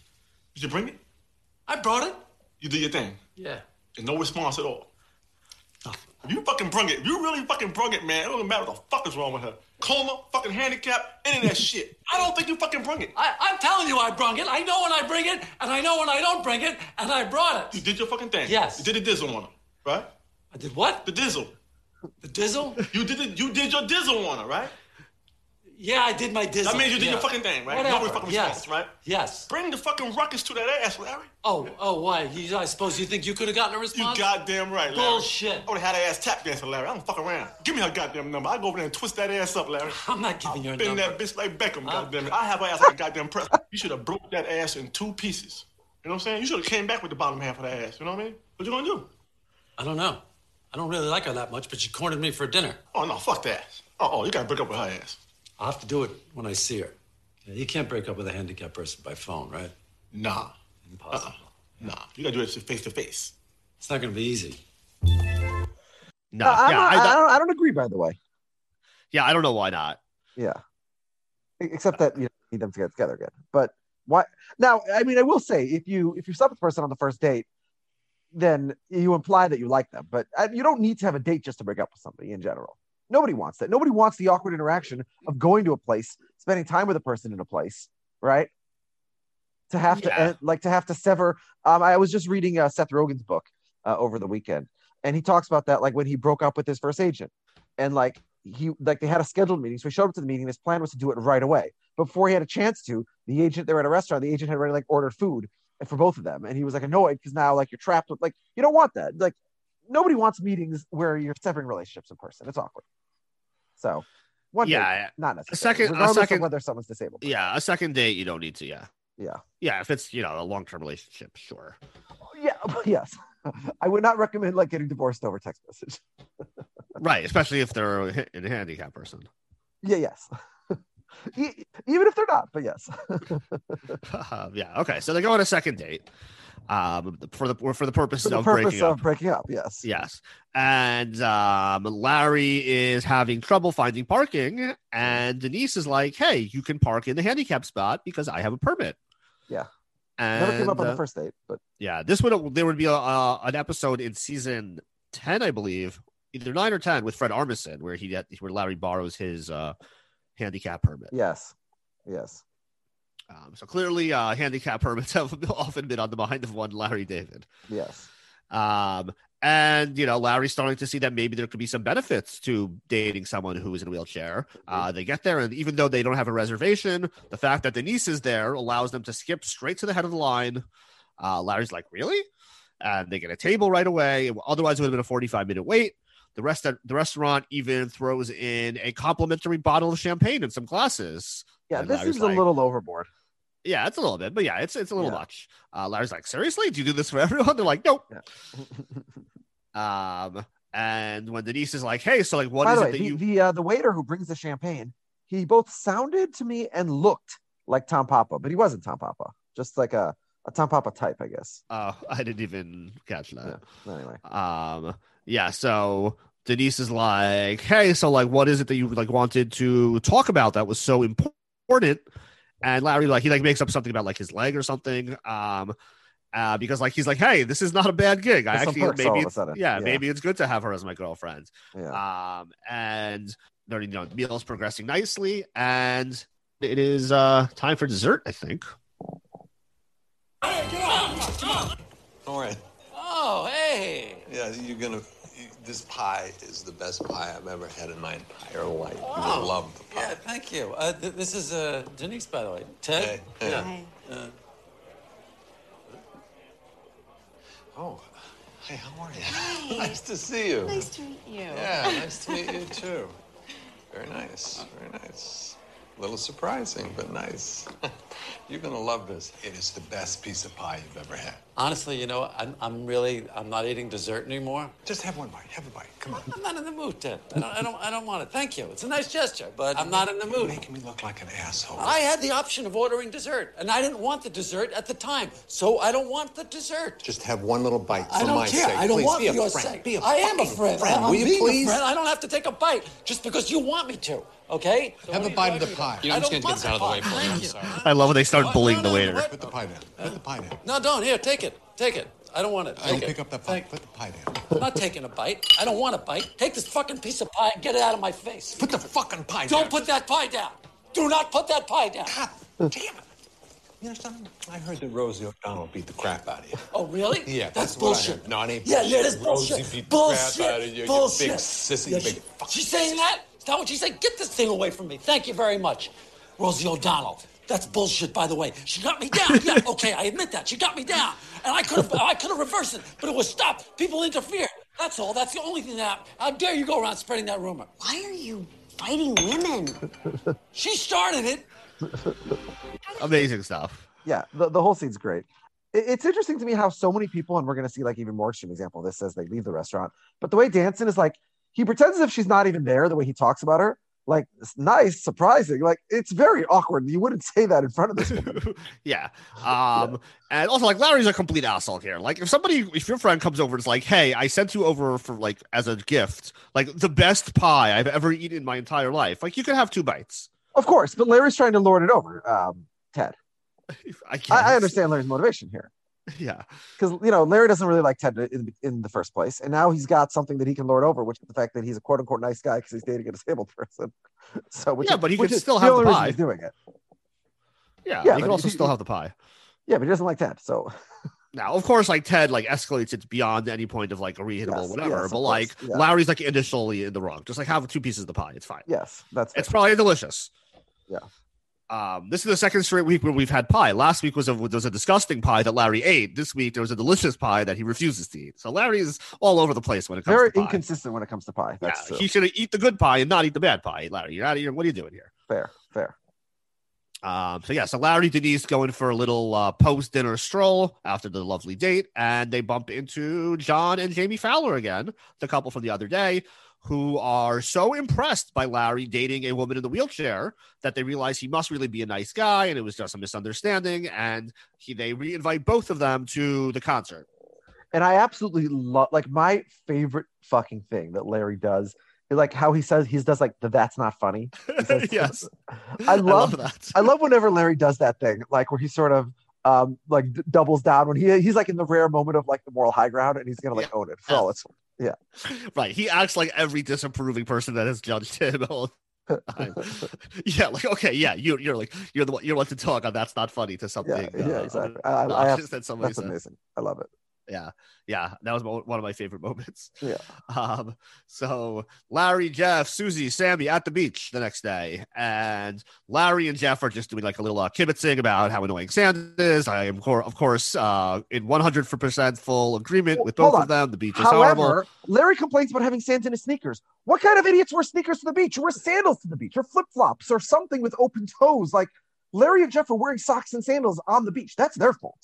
Did you bring it? I brought it. You did your thing. Yeah. And no response at all. You fucking brung it, you really fucking brung it, man, it don't matter what the fuck is wrong with her. Coma, fucking handicap, any of that shit. I don't think you fucking brung it. I, I'm telling you, I brung it. I know when I bring it, and I know when I don't bring it, and I brought it. You did your fucking thing. Yes. You did the dizzle on her, right? I did what? The dizzle. The dizzle? You did it. You did your dizzle on her, right? Yeah, I did my dizzle. That means you did yeah. your fucking thing, right? Whatever. No fucking yes. response, right? Yes. Bring the fucking ruckus to that ass, Larry. Oh, oh, why? You, I suppose you think you could have gotten a response? You goddamn right, Larry. Bullshit. I would have had her ass tap dancing, Larry. I don't fuck around. Give me her goddamn number. I go over there and twist that ass up, Larry. I'm not giving you a Bend number. that bitch like Beckham, Huh? goddamn it. I have her ass like a goddamn press. You should have broke that ass in two pieces. You know what I'm saying? You should have came back with the bottom half of that ass. You know what I mean? What you gonna do? I don't know. I don't really like her that much, but she cornered me for dinner. Oh no, fuck that. Oh, oh, you gotta break up with her ass. I'll have to do it when I see her. You can't break up with a handicapped person by phone, right? Nah, Impossible. nah. You gotta do it face to face. It's not going to be easy. No, No, I'm yeah, not- I, I, don't- don't, I don't agree, by the way. yeah, I don't know why not. Yeah. Except that you know, need them to get together again. But why now? I mean, I will say if you if you stop with a person on the first date, then you imply that you like them. But uh, you don't need to have a date just to break up with somebody in general. Nobody wants that. Nobody wants the awkward interaction of going to a place, spending time with a person in a place, right? to have to end, like to have to sever. Um, I was just reading uh, Seth Rogen's book uh, over the weekend, and he talks about that, like when he broke up with his first agent, and like he like they had a scheduled meeting, so he showed up to the meeting. His plan was to do it right away. But before he had a chance to, the agent they were at a restaurant. The agent had already like ordered food for both of them, and he was like annoyed because now like you're trapped with like you don't want that. Like nobody wants meetings where you're severing relationships in person. It's awkward. So one Yeah, date, not necessarily. second- a regardless second- of whether someone's disabled. Yeah, a second date you don't need to. Yeah, Yeah. yeah. If it's you know a long term relationship, sure. Yeah, yes. I would not recommend like getting divorced over text message. Right, especially if they're a ha- handicapped person. Yeah, yes. Even if they're not, but yes. yeah. Okay. So they go on a second date, um, for the for the purposes For the of purpose breaking of up. breaking up, yes. Yes. And um, Larry is having trouble finding parking, and Denise is like, "Hey, you can park in the handicap spot because I have a permit." Yeah. And Never came up on uh, the first date, but yeah, this would there would be a, uh, an episode in season ten, I believe, either nine or ten, with Fred Armisen, where he where Larry borrows his uh, handicap permit. yes. Yes. Um, so clearly, uh, handicap permits have often been on the mind of one Larry David. Yes. Um, and you know, Larry's starting to see that maybe there could be some benefits to dating someone who is in a wheelchair. Uh, they get there, and even though they don't have a reservation, the fact that Denise is there allows them to skip straight to the head of the line. Uh, Larry's like, "Really?" And they get a table right away. Otherwise, it would have been a forty-five minute wait. The rest the restaurant even throws in a complimentary bottle of champagne and some glasses. Yeah, And this Larry's seems like- a little overboard. Yeah, it's a little bit, but yeah, it's it's a little Yeah. much. Uh, Larry's like, seriously, do you do this for everyone? They're like, nope. Yeah. Um, and when Denise is like, hey, so like, what By is the it way, that the, you? the uh, the waiter who brings the champagne, he both sounded to me and looked like Tom Papa, but he wasn't Tom Papa. Just like a, a Tom Papa type, I guess. Oh, I didn't even catch that. Anyway. Um, yeah. So Denise is like, hey, so like, what is it that you like wanted to talk about that was so important? And Larry like he like makes up something about like his leg or something. Um. Uh, because like he's like, hey, this is not a bad gig. I There's actually maybe it's, yeah, Yeah. maybe it's good to have her as my girlfriend. Yeah. Um, and they're you know the meal is progressing nicely, and it is uh time for dessert. I think. All right. Oh, hey. Yeah, you're gonna. You, this pie is the best pie I've ever had in my entire life. You Oh, will love the pie. Yeah, thank you. Uh, th- this is uh, Denise, by the way. Ted? Hey, hey. Yeah. Uh, Oh, hey, how are you? Hi. nice to see you. Nice to meet you. Yeah, nice to meet you too. Very nice, very nice. A little surprising, but nice. You're gonna love this. It is the best piece of pie you've ever had. Honestly, you know, I'm, I'm really, I'm not eating dessert anymore. Just have one bite. Have a bite. Come on. I'm not in the mood, Ted. I don't, I don't, I don't want it. Thank you. It's a nice gesture, but I'm not in the You're mood. making me look like an asshole. I had the option of ordering dessert, and I didn't want the dessert at the time, so I don't want the dessert. Just have one little bite for I don't my care. sake. I don't Please, want be for a your friend. sake. Be a I am a fucking friend. friend. I'm Will you please? a friend. I don't have to take a bite just because you want me to. Okay? So Have a bite of the pie. You I know, I'm just don't gonna get this out of the way want for you. I'm sorry. I love when they start bullying the waiter. Put the pie down. Put the pie down. No, don't. Here, take it. Take it. I don't want it. I don't pick up that pie. Thank- Put the pie down. I'm not taking a bite. I don't want a bite. Take this fucking piece of pie and get it out of my face. Put the fucking pie down. Don't put that pie down. Do not put that pie down. God damn it. You know something? I heard that Rosie O'Donnell beat the crap out of you. Oh, really? Yeah, that's, that's what I bullshit. heard. No, it ain't Yeah, yeah, that's bullshit. bullshit. Rosie beat the bullshit. crap out of you, you bullshit. big sissy, Yeah, big she- fucking She's saying that? Is that what she said? Get this thing away from me. Thank you very much, Rosie O'Donnell. That's bullshit, by the way. She got me down. Yeah, okay, I admit that. She got me down, and I could have, I could have reversed it, but it was stopped. People interfered. That's all. That's the only thing that. happened. How dare you go around spreading that rumor? Why are you fighting women? She started it. Amazing stuff. yeah the, the whole scene's great It- it's interesting to me how so many people and we're going to see like even more extreme example of this as they leave the restaurant but the way danson is like he pretends as if she's not even there the way he talks about her like it's nice surprising like it's very awkward you wouldn't say that in front of this yeah. Um, and also like Larry's a complete asshole here. Like if somebody, if your friend comes over and is like, "Hey, I sent you over for like as a gift, like the best pie I've ever eaten in my entire life. Like you could have two bites." of course but larry's trying to lord it over um ted I. I, I understand larry's motivation here Yeah. because you know Larry doesn't really like Ted in, in the first place, and now he's got something that he can lord over, which is the fact that he's a quote unquote nice guy because he's dating a disabled person. So, which Yeah, is- but he could still have the pie. He's doing it. Yeah. Yeah, you can also he- still have the pie. Yeah, but he doesn't like Ted. So Now, of course, like Ted like escalates it beyond any point of like a reasonable Yes, whatever. yes, but like yeah. Larry's like initially in the wrong. Just like have two pieces of the pie. It's fine. yes, that's It's fair. probably delicious. Yeah. Um, this is the second straight week where we've had pie. Last week was a there was a disgusting pie that Larry ate. This week there was a delicious pie that he refuses to eat. So Larry is all over the place when it comes very to pie. inconsistent when it comes to pie. Yeah, true. he should eat the good pie and not eat the bad pie. Larry, you're out of here. What are you doing here? fair, fair. Um, so yeah, so Larry Denise going for a little uh, post dinner stroll after the lovely date, and they bump into John and Jamie Fowler again, the couple from the other day, who are so impressed by Larry dating a woman in the wheelchair that they realize he must really be a nice guy, and it was just a misunderstanding. And he they reinvite both of them to the concert. And I absolutely love like my favorite fucking thing that Larry does is like how he says he does like the that's not funny. He says- yes, I love that. I love whenever Larry does that thing, like where he sort of um like d- doubles down when he he's like in the rare moment of like the moral high ground and he's gonna like own it for all it's yeah. right. He acts like every disapproving person that has judged him. all time. yeah, like okay, yeah, you you're like you're the one you're the one to talk on that's not funny to something. Yeah, yeah, uh, exactly. I, I, I have, that that's said. amazing. I love it. Yeah, yeah, that was one of my favorite moments. Yeah. Um, so Larry, Jeff, Susie, Sammy at the beach the next day, and Larry and Jeff are just doing like a little uh, kibitzing about how annoying Sand is. I am, cor- of course, uh, in one hundred percent full agreement with both of them. The beach is horrible. However, Larry complains about having sand in his sneakers. What kind of idiots wear sneakers to the beach? You wear sandals to the beach or flip flops or something with open toes. Like Larry and Jeff are wearing socks and sandals on the beach. That's their fault.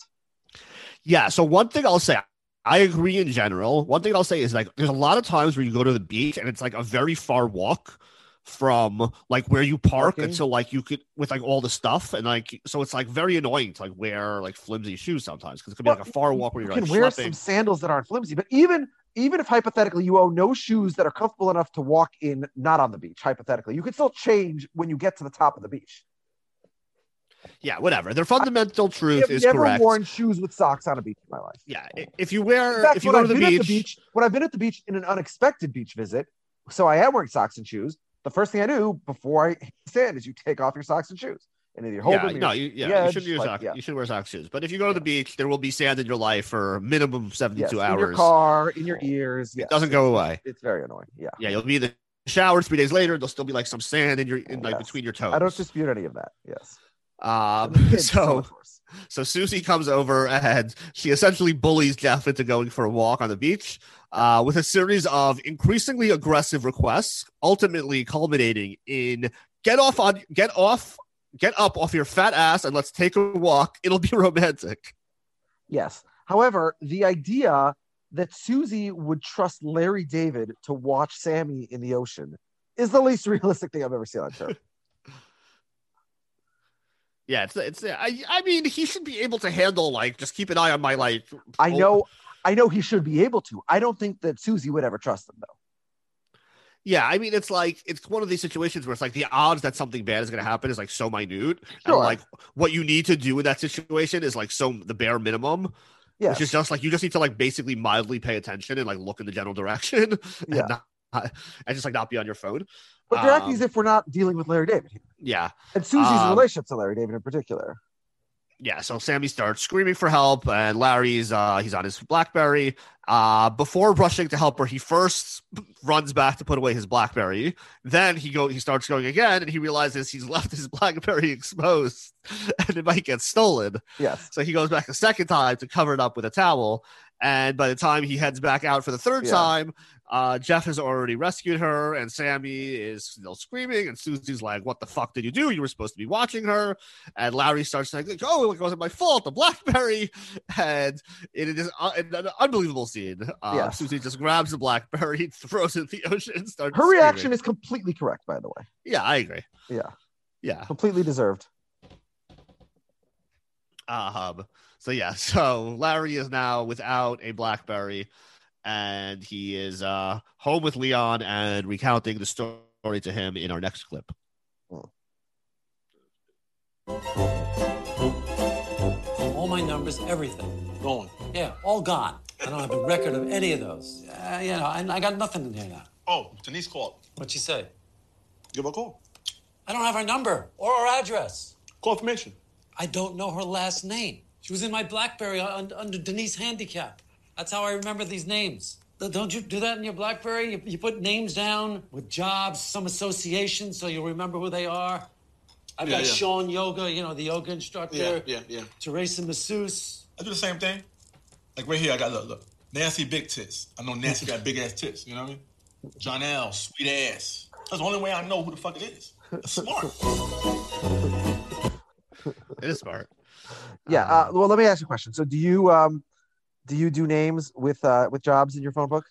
Yeah. So one thing I'll say, I agree in general. One thing I'll say is like there's a lot of times where you go to the beach and it's like a very far walk from like where you park Parking. until like you could with like all the stuff and like so it's like very annoying to like wear like flimsy shoes sometimes because it could be like a far walk where You you're can like wear schlepping. some sandals that aren't flimsy, but even even if hypothetically you own no shoes that are comfortable enough to walk in, not on the beach, hypothetically, you can still change when you get to the top of the beach. Yeah, whatever. Their fundamental I truth is never correct. worn shoes with socks on a beach in my life. Yeah, if you wear fact, if you go to I've the beach, the beach, when I've been at the beach in an unexpected beach visit, so I am wearing socks and shoes. The first thing I do before I sand is you take off your socks and shoes, and either you hold yeah, them. no, you, yeah, yeah, you shouldn't use like- socks. yeah. You should wear sock shoes. But if you go to the beach, there will be sand in your life for minimum seventy two yes, two in hours. your car, in your ears. It doesn't go away. It's very annoying. Yeah, Yeah, you'll be in the shower three days later. There'll still be like some sand in your in like Yes. between your toes. I don't dispute any of that. Yes. Um, And the kids, so so so Susie comes over and she essentially bullies Jeff into going for a walk on the beach uh, with a series of increasingly aggressive requests, ultimately culminating in get off on get off get up off your fat ass and let's take a walk. It'll be romantic. Yes. However, the idea that Susie would trust Larry David to watch Sammy in the ocean is the least realistic thing I've ever seen on show. Yeah, it's it's. I I mean, he should be able to handle like just keep an eye on my like. I oh, know, I know he should be able to. I don't think that Susie would ever trust him though. Yeah, I mean, it's like it's one of these situations where it's like the odds that something bad is going to happen is like so minute, and Sure. like what you need to do in that situation is like so the bare minimum, Yeah, which is just like you just need to like basically mildly pay attention and like look in the general direction, Yeah. and, not, and just like not be on your phone. But they're acting Um, as if we're not dealing with Larry David here. Yeah, and Susie's um, relationship to Larry David in particular. yeah. So Sammy starts screaming for help, and Larry's uh he's on his BlackBerry. Uh, before rushing to help her, he first runs back to put away his BlackBerry. Then he go he starts going again, and he realizes he's left his BlackBerry exposed, and it might get stolen. Yes. So he goes back a second time to cover it up with a towel. And by the time he heads back out for the third Yeah. time, uh, Jeff has already rescued her, and Sammy is still screaming. And Susie's like, "What the fuck did you do? You were supposed to be watching her." And Larry starts saying, like, "Oh, it wasn't my fault. The BlackBerry." And it is uh, an unbelievable scene. Uh. Susie just grabs the BlackBerry, throws it in the ocean, and starts. Her screaming. reaction is completely correct, by the way. yeah, I agree. Yeah, Yeah. completely deserved. Um, so yeah, so Larry is now without a BlackBerry, and he is uh home with Leon and recounting the story to him in our next clip. All my numbers, everything. Gone. Yeah, all gone. I don't have a record of any of those. Uh, you know, I, I got nothing in here now. Oh, Denise called. What'd she say? Give her a call. I don't have her number or her address. Call information. I don't know her last name. She was in my BlackBerry un- under Denise Handicap. That's how I remember these names. Don't you do that in your BlackBerry? You, you put names down with jobs, some associations, so you'll remember who they are. I've Yeah, got yeah. Sean Yoga, you know, the yoga instructor. Yeah, yeah, yeah. Teresa Masseuse. I do the same thing. Like right here, I got look, look. Nancy big tits. I know Nancy got big ass tits. You know what I mean? John L. Sweet ass. That's the only way I know who the fuck it is. That's smart. It is smart. Yeah. Uh, well, let me ask you a question. So, do you um, do you do names with uh with jobs in your phone book?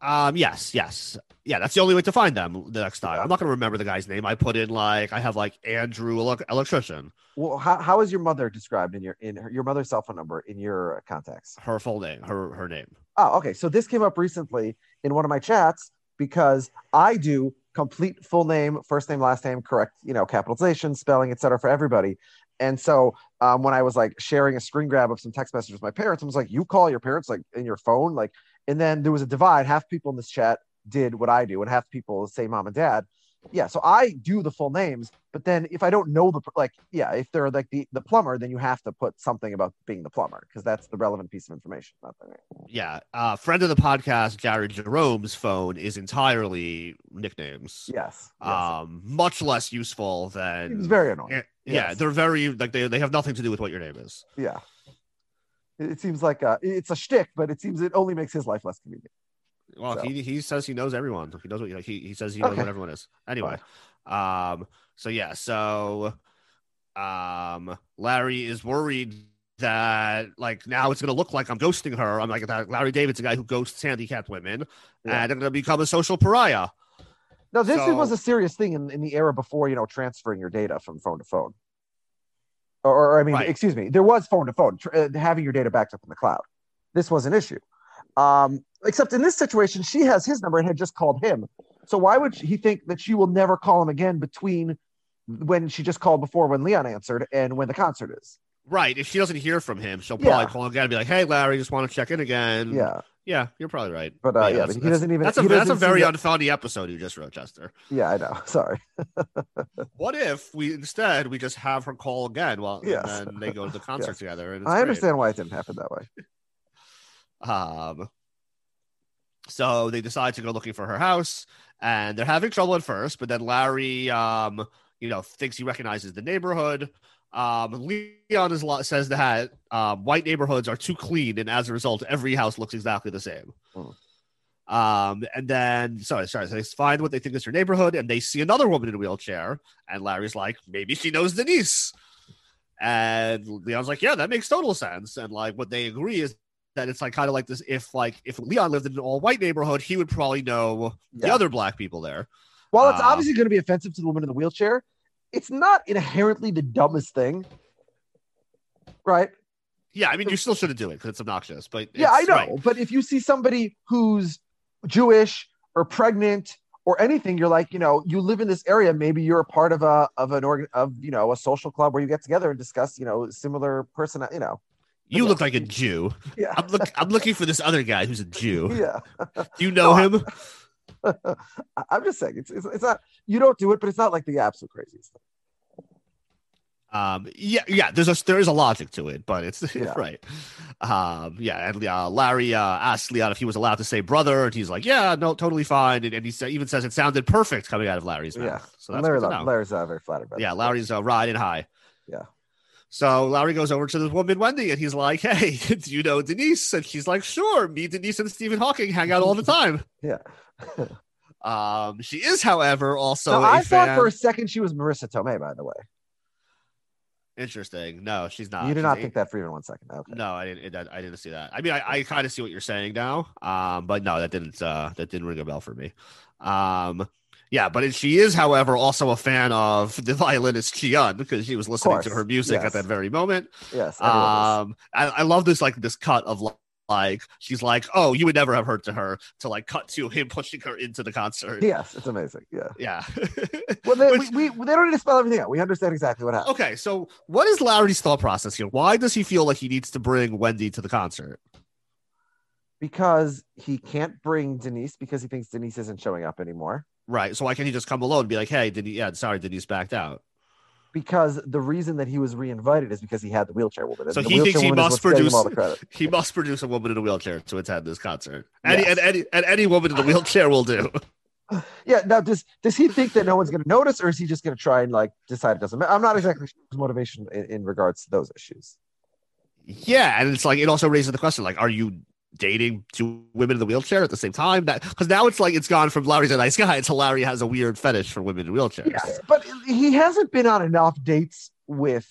Um, yes, yes, yeah. That's the only way to find them the next time. I'm not gonna remember the guy's name. I put in like I have like Andrew elec- electrician. Well, how, how is your mother described in your in her, your mother's cell phone number in your contacts? Her full name, her her name. Oh, okay. So this came up recently in one of my chats because I do complete full name, first name, last name, correct, you know, capitalization, spelling, etc. for everybody. And so um, when I was like sharing a screen grab of some text messages with my parents, I was like, "You call your parents like in your phone, like." And then there was a divide. Half people in this chat did what I do, and half people say mom and dad. Yeah, so I do the full names, but then if I don't know the like, yeah, if they're like the the plumber, then you have to put something about being the plumber because that's the relevant piece of information, not the name. Yeah, uh, friend of the podcast, Jared Jerome's phone is entirely nicknames. Yes. yes. Um, much less useful than. It's very annoying. Yeah, Yes. they're very like they they have nothing to do with what your name is. Yeah. It it seems like uh it's a shtick, but it seems it only makes his life less convenient. Well, So- he he says he knows everyone. He knows what he he says he knows Okay. what everyone is. Anyway, um, so yeah, so um, Larry is worried that like now it's gonna look like I'm ghosting her. I'm like that. Larry David's a guy who ghosts handicapped women, Yeah. and they're gonna become a social pariah. No, this So- was a serious thing in, in the era before, you know, transferring your data from phone to phone. Or, or I mean, Right. excuse me, there was phone to phone, tr- uh, having your data backed up in the cloud. This was an issue. Um, except in this situation, she has his number and had just called him. So why would he think that she will never call him again between when she just called before when Leon answered and when the concert is? Right. If she doesn't hear from him, she'll probably Yeah. call again and be like, "Hey, Larry, just want to check in again." Yeah. Yeah, you're probably right. But, uh, yeah, that's- but he doesn't even- That's a that's a very unfunny episode you just wrote, Chester. Yeah, I know. Sorry. What if we instead we just have her call again? Well, Yes. and then they go to the concert Yes. together. And it's I great. understand why it didn't happen that way. Um, so they decide to go looking for her house, and they're having trouble at first. But then Larry, um, you know, thinks he recognizes the neighborhood. Um, Leon is says that um, white neighborhoods are too clean, and as a result, every house looks exactly the same. Um, and then sorry, sorry, so they find what they think is her neighborhood, and they see another woman in a wheelchair, and Larry's like, maybe she knows Denise. And Leon's like, yeah, that makes total sense. And like, what they agree is that it's like kind of like this. If like if Leon lived in an all white neighborhood, he would probably know the other black people there. While it's Uh, obviously going to be offensive to the woman in the wheelchair, it's not inherently the dumbest thing, right? Yeah, I mean, you still shouldn't do it because it's obnoxious. But yeah, I know. right. But if you see somebody who's Jewish or pregnant or anything, you're like, you know, you live in this area. Maybe you're a part of a of an organ of you know a social club where you get together and discuss you know similar person. You know, You look like a Jew. Yeah. I'm look. I'm looking for this other guy who's a Jew. yeah. Do you know him? I- I'm just saying it's, it's it's not you don't do it, but it's not like the absolute craziest thing. Um, yeah, yeah. There's a there is a logic to it, but it's Yeah. right. Um, yeah. And uh, Larry uh, asked Leon if he was allowed to say brother, and he's like, "Yeah, no, totally fine." And, and he sa- even says it sounded perfect coming out of Larry's mouth. Yeah. So that's Larry, good to know. Larry's uh, very flattered Yeah. Larry's uh, riding high. Yeah. So Larry goes over to the woman Wendy, and he's like, "Hey, do you know Denise?" And she's like, "Sure, me, Denise, and Stephen Hawking hang out all the time." Yeah. Um, she is, however, also Now, I thought for a second she was Marisa Tomei, by the way. Interesting. No, she's not. you did She's not a- think that for even one second. Okay. No, I didn't. I I didn't see that. I mean, I, I kind of see what you're saying now. Um, but no, that didn't. Uh, that didn't ring a bell for me. Um, yeah, but she is, however, also a fan of the violinist Chee-Yun because she was listening to her music yes. at that very moment. Yes. Um, I, I love this like this cut of like she's like, oh, you would never have heard to her to like cut to him pushing her into the concert. yes, it's amazing. Yeah. Yeah. Well, they, Which- we, we, they don't need to spell everything out. We understand exactly what happened. okay, so what is Larry's thought process here? Why does he feel like he needs to bring Wendy to the concert? Because he can't bring Denise because he thinks Denise isn't showing up anymore. Right. So why can't he just come alone and be like, hey, did he, yeah, sorry, Denise backed out. because the reason that he was reinvited is because he had the wheelchair woman. And So he thinks he must what's getting him produce. all the credit. He must produce a woman in a wheelchair to attend this concert. Any Yes. and any and any woman in a wheelchair will do. Yeah. Now, does does he think that no one's going to notice, or is he just going to try and like decide it doesn't matter? I'm not exactly sure his motivation in, in regards to those issues. Yeah, and it's like it also raises the question: like, are you dating two women in the wheelchair at the same time? That because now it's like it's gone from Larry's a nice guy until Larry has a weird fetish for women in wheelchairs. Yes, but he hasn't been on enough dates with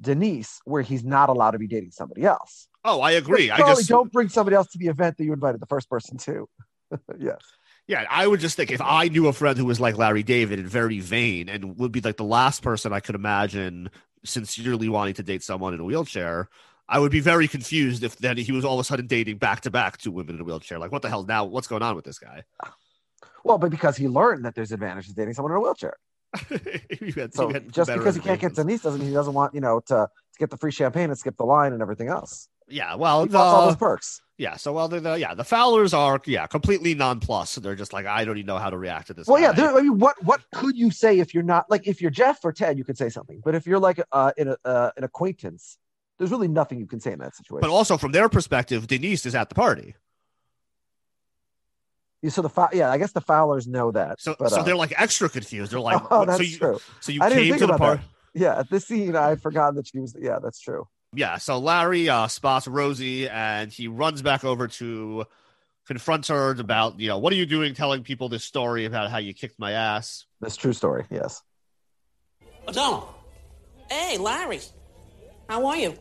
Denise where he's not allowed to be dating somebody else. Oh, I agree. I just don't bring somebody else to the event that you invited the first person to. yeah. Yeah, I would just think if I knew a friend who was like Larry David and very vain and would be like the last person I could imagine sincerely wanting to date someone in a wheelchair, I would be very confused if then he was all of a sudden dating back to back two women in a wheelchair. Like, what the hell now? What's going on with this guy? Well, but because he learned that there's advantages dating someone in a wheelchair. Had- So just because he can't get. Denise doesn't mean he doesn't want, you know, to, to get the free champagne and skip the line and everything else. Yeah, well, He wants all those perks. yeah, so well, the, the yeah, the Fowlers are yeah completely nonplussed. They're just like, I don't even know how to react to this. Well, yeah. guy. There, I mean, what what could you say if you're not like if you're Jeff or Ted, you could say something. But if you're like uh, in a, uh, an acquaintance, there's really nothing you can say in that situation. but also from their perspective, Denise is at the party, Yeah, so the Fow- yeah, I guess the Fowlers know that. so but, so uh, they're like extra confused. They're like, oh, what- that's so you true. so you I came to the about party. Yeah, at this scene, I forgot that she was. Yeah, that's true. Yeah, so Larry uh, spots Rosie and he runs back over to confront her about, you know, what are you doing telling people this story about how you kicked my ass? This true story. Yes. O'Donnell, Hey, Larry. How are you?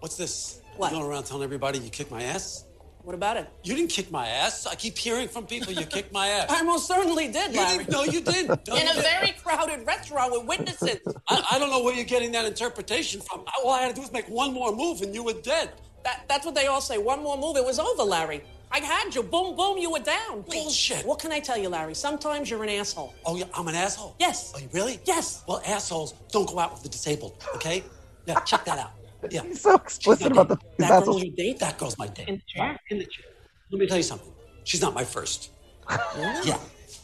what's this? What? You going around telling everybody you kicked my ass? What about it? You didn't kick my ass. I keep hearing from people you kicked my ass. I most certainly did, You Larry. didn't, no, you didn't. No, In you a very crowded restaurant with witnesses. I, I don't know where you're getting that interpretation from. All I had to do was make one more move and you were dead. That, that's what they all say. One more move, it was over, Larry. I had you. Boom, boom, you were down. Bullshit. What can I tell you, Larry? Sometimes you're an asshole. Oh, yeah, I'm an asshole? Yes. Oh, you really? Yes. Well, assholes don't go out with the disabled, okay? Yeah, check that out. Yeah. He's so explicit about the. That That's girl's your date? That girl's my date. In the chair? In the chair. Let me tell you something. She's not my first. yeah,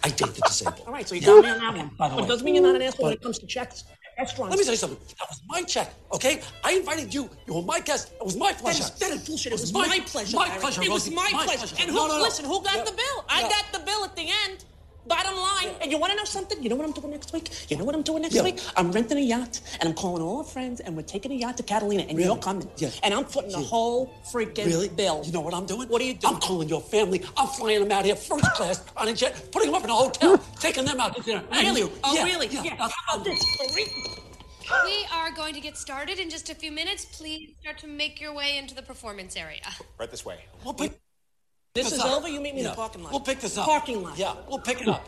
I date the disabled. All right, so you Yeah. got me on that one. By the But way. it doesn't mean you're not an asshole when it comes to checks. Restaurants. Let me tell you something. That was my check, okay? I invited you. You were my guest. It was my pleasure. is, that is bullshit. It was, It my, was my- pleasure. my pleasure, It was my, My pleasure. pleasure. And who, No, no, no. listen, who got Yeah. the bill? I Yeah. got the bill at the end. Bottom line. And you want to know something? You know what I'm doing next week? You know what I'm doing next Yeah. week? I'm renting a yacht and I'm calling all our friends and we're taking a yacht to Catalina and you're coming. Yeah. And I'm footing the whole freaking Really? bill. You know what I'm doing? What are you doing? I'm calling your family. I'm flying them out here first class on a jet, putting them up in a hotel, taking them out to dinner. Really? you. Oh, yeah, really? Yeah. Yeah. How about this? We are going to get started in just a few minutes. Please start to make your way into the performance area. Right this way. We'll pick This is up. over. You meet me in the parking lot. We'll pick this up. Parking lot. Yeah, we'll pick it up.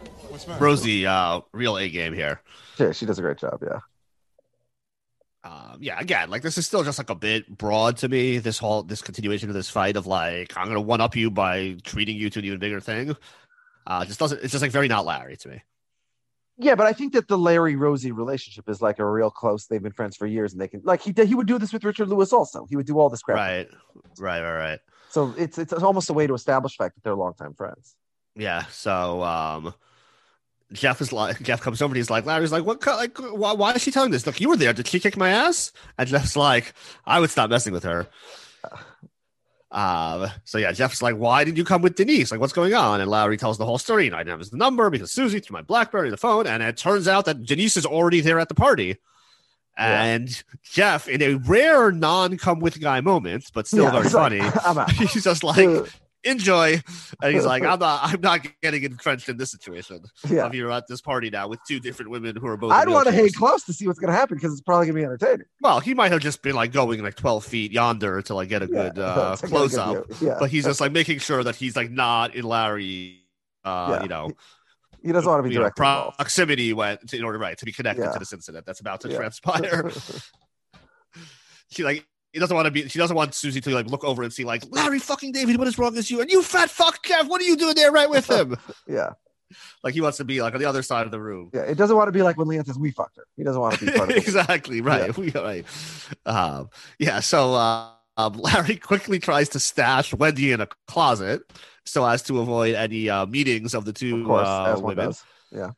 Rosie, uh, real A game here. Yeah, she does a great job. Yeah. Um, yeah, again, like this is still just like a bit broad to me. This whole this continuation of this fight of like I'm gonna one up you by treating you to an even bigger thing. Uh, just doesn't. It's just like very not Larry to me. Yeah, but I think that the Larry Rosie relationship is like a real close. They've been friends for years, and they can like he did. He would do this with Richard Lewis also. He would do all this crap. Right, right, right, right. So it's it's almost a way to establish the fact that they're longtime friends. Yeah. So um, Jeff is like Jeff comes over and he's like Larry's like what like why, why is she telling this? Look, you were there. Did she kick my ass? And Jeff's like I would stop messing with her. Um, so yeah, Jeff's like, why did you come with Denise? Like, what's going on? And Larry tells the whole story. And I didn't have his number because Susie threw my Blackberry the phone, and it turns out that Denise is already there at the party. And Jeff, in a rare non-come with guy moment, but still Yeah, very it's like, funny, he's just like, enjoy. And he's like, I'm not, I'm not getting entrenched in this situation. Yeah. Of you're at this party now with two different women who are both. I'd want to hang close to see what's going to happen because it's probably going to be entertaining. Well, he might have just been like going like 12 feet yonder to like get a Yeah, good uh, close up. Yeah. But he's just like making sure that he's like not in Larry, uh, Yeah. you know, He doesn't want to be you know, proximity went to, in order right to be connected Yeah. to this incident that's about to Yeah. transpire. she like he doesn't want to be. She doesn't want Susie to like look over and see like Larry fucking David. What is wrong with you? And you fat fuck Kev. What are you doing there right with him? Yeah. like he wants to be like on the other side of the room. Yeah. It doesn't want to be like when Leanne says we fucked her. He doesn't want to be part of it. exactly right. We right. Um, yeah. So uh, um, Larry quickly tries to stash Wendy in a closet so as to avoid any uh, meetings of the two Of course, uh, women. Yeah.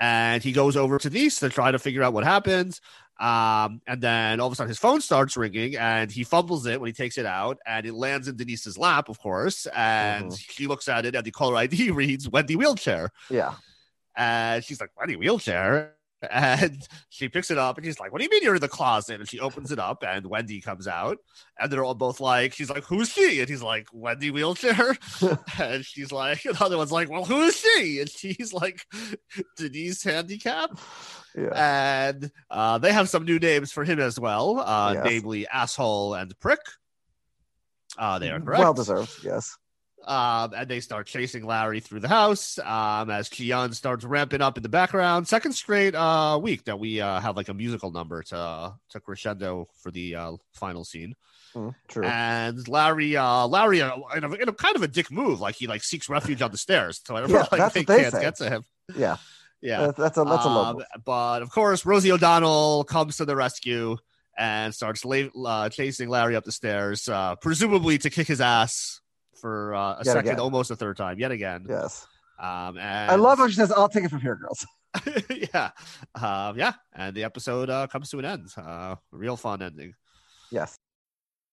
And he goes over to Denise to try to figure out what happens. Um, and then all of a sudden his phone starts ringing and he fumbles it when he takes it out and it lands in Denise's lap, of course. And Mhm. she looks at it and the caller ID reads Wendy Wheelchair. Yeah. And she's like, Wendy Wheelchair? And she picks it up and she's like, What do you mean you're in the closet? And she opens it up and Wendy comes out. And they're all both like, She's like, Who's she? And he's like, Wendy Wheelchair. and she's like, And the other one's like, Well, who is she? And she's like, Denise Handicap. Yeah. And uh, they have some new names for him as well, uh, Yes. namely Asshole and Prick. Uh, they are correct. Well deserved. Yes. Um, and they start chasing Larry through the house um, as Chee-Yun starts ramping up in the background. Second straight uh, week that we uh, have like a musical number to to crescendo for the uh, final scene. Mm, true. And Larry, uh, Larry, uh, in, a, in a kind of a dick move, like he like seeks refuge on the stairs. So I Yeah, like that's they what they can't say. get to him. Yeah. Yeah, That's, that's a that's a low. um, but of course, Rosie O'Donnell comes to the rescue and starts la- uh, chasing Larry up the stairs, uh, presumably to kick his ass for uh, a Yet second, again. almost a third time, yet again. Yes. Um, and I love how she says, "I'll take it from here, girls." yeah, um, yeah, and the episode uh, comes to an end. Uh, real fun ending. Yes.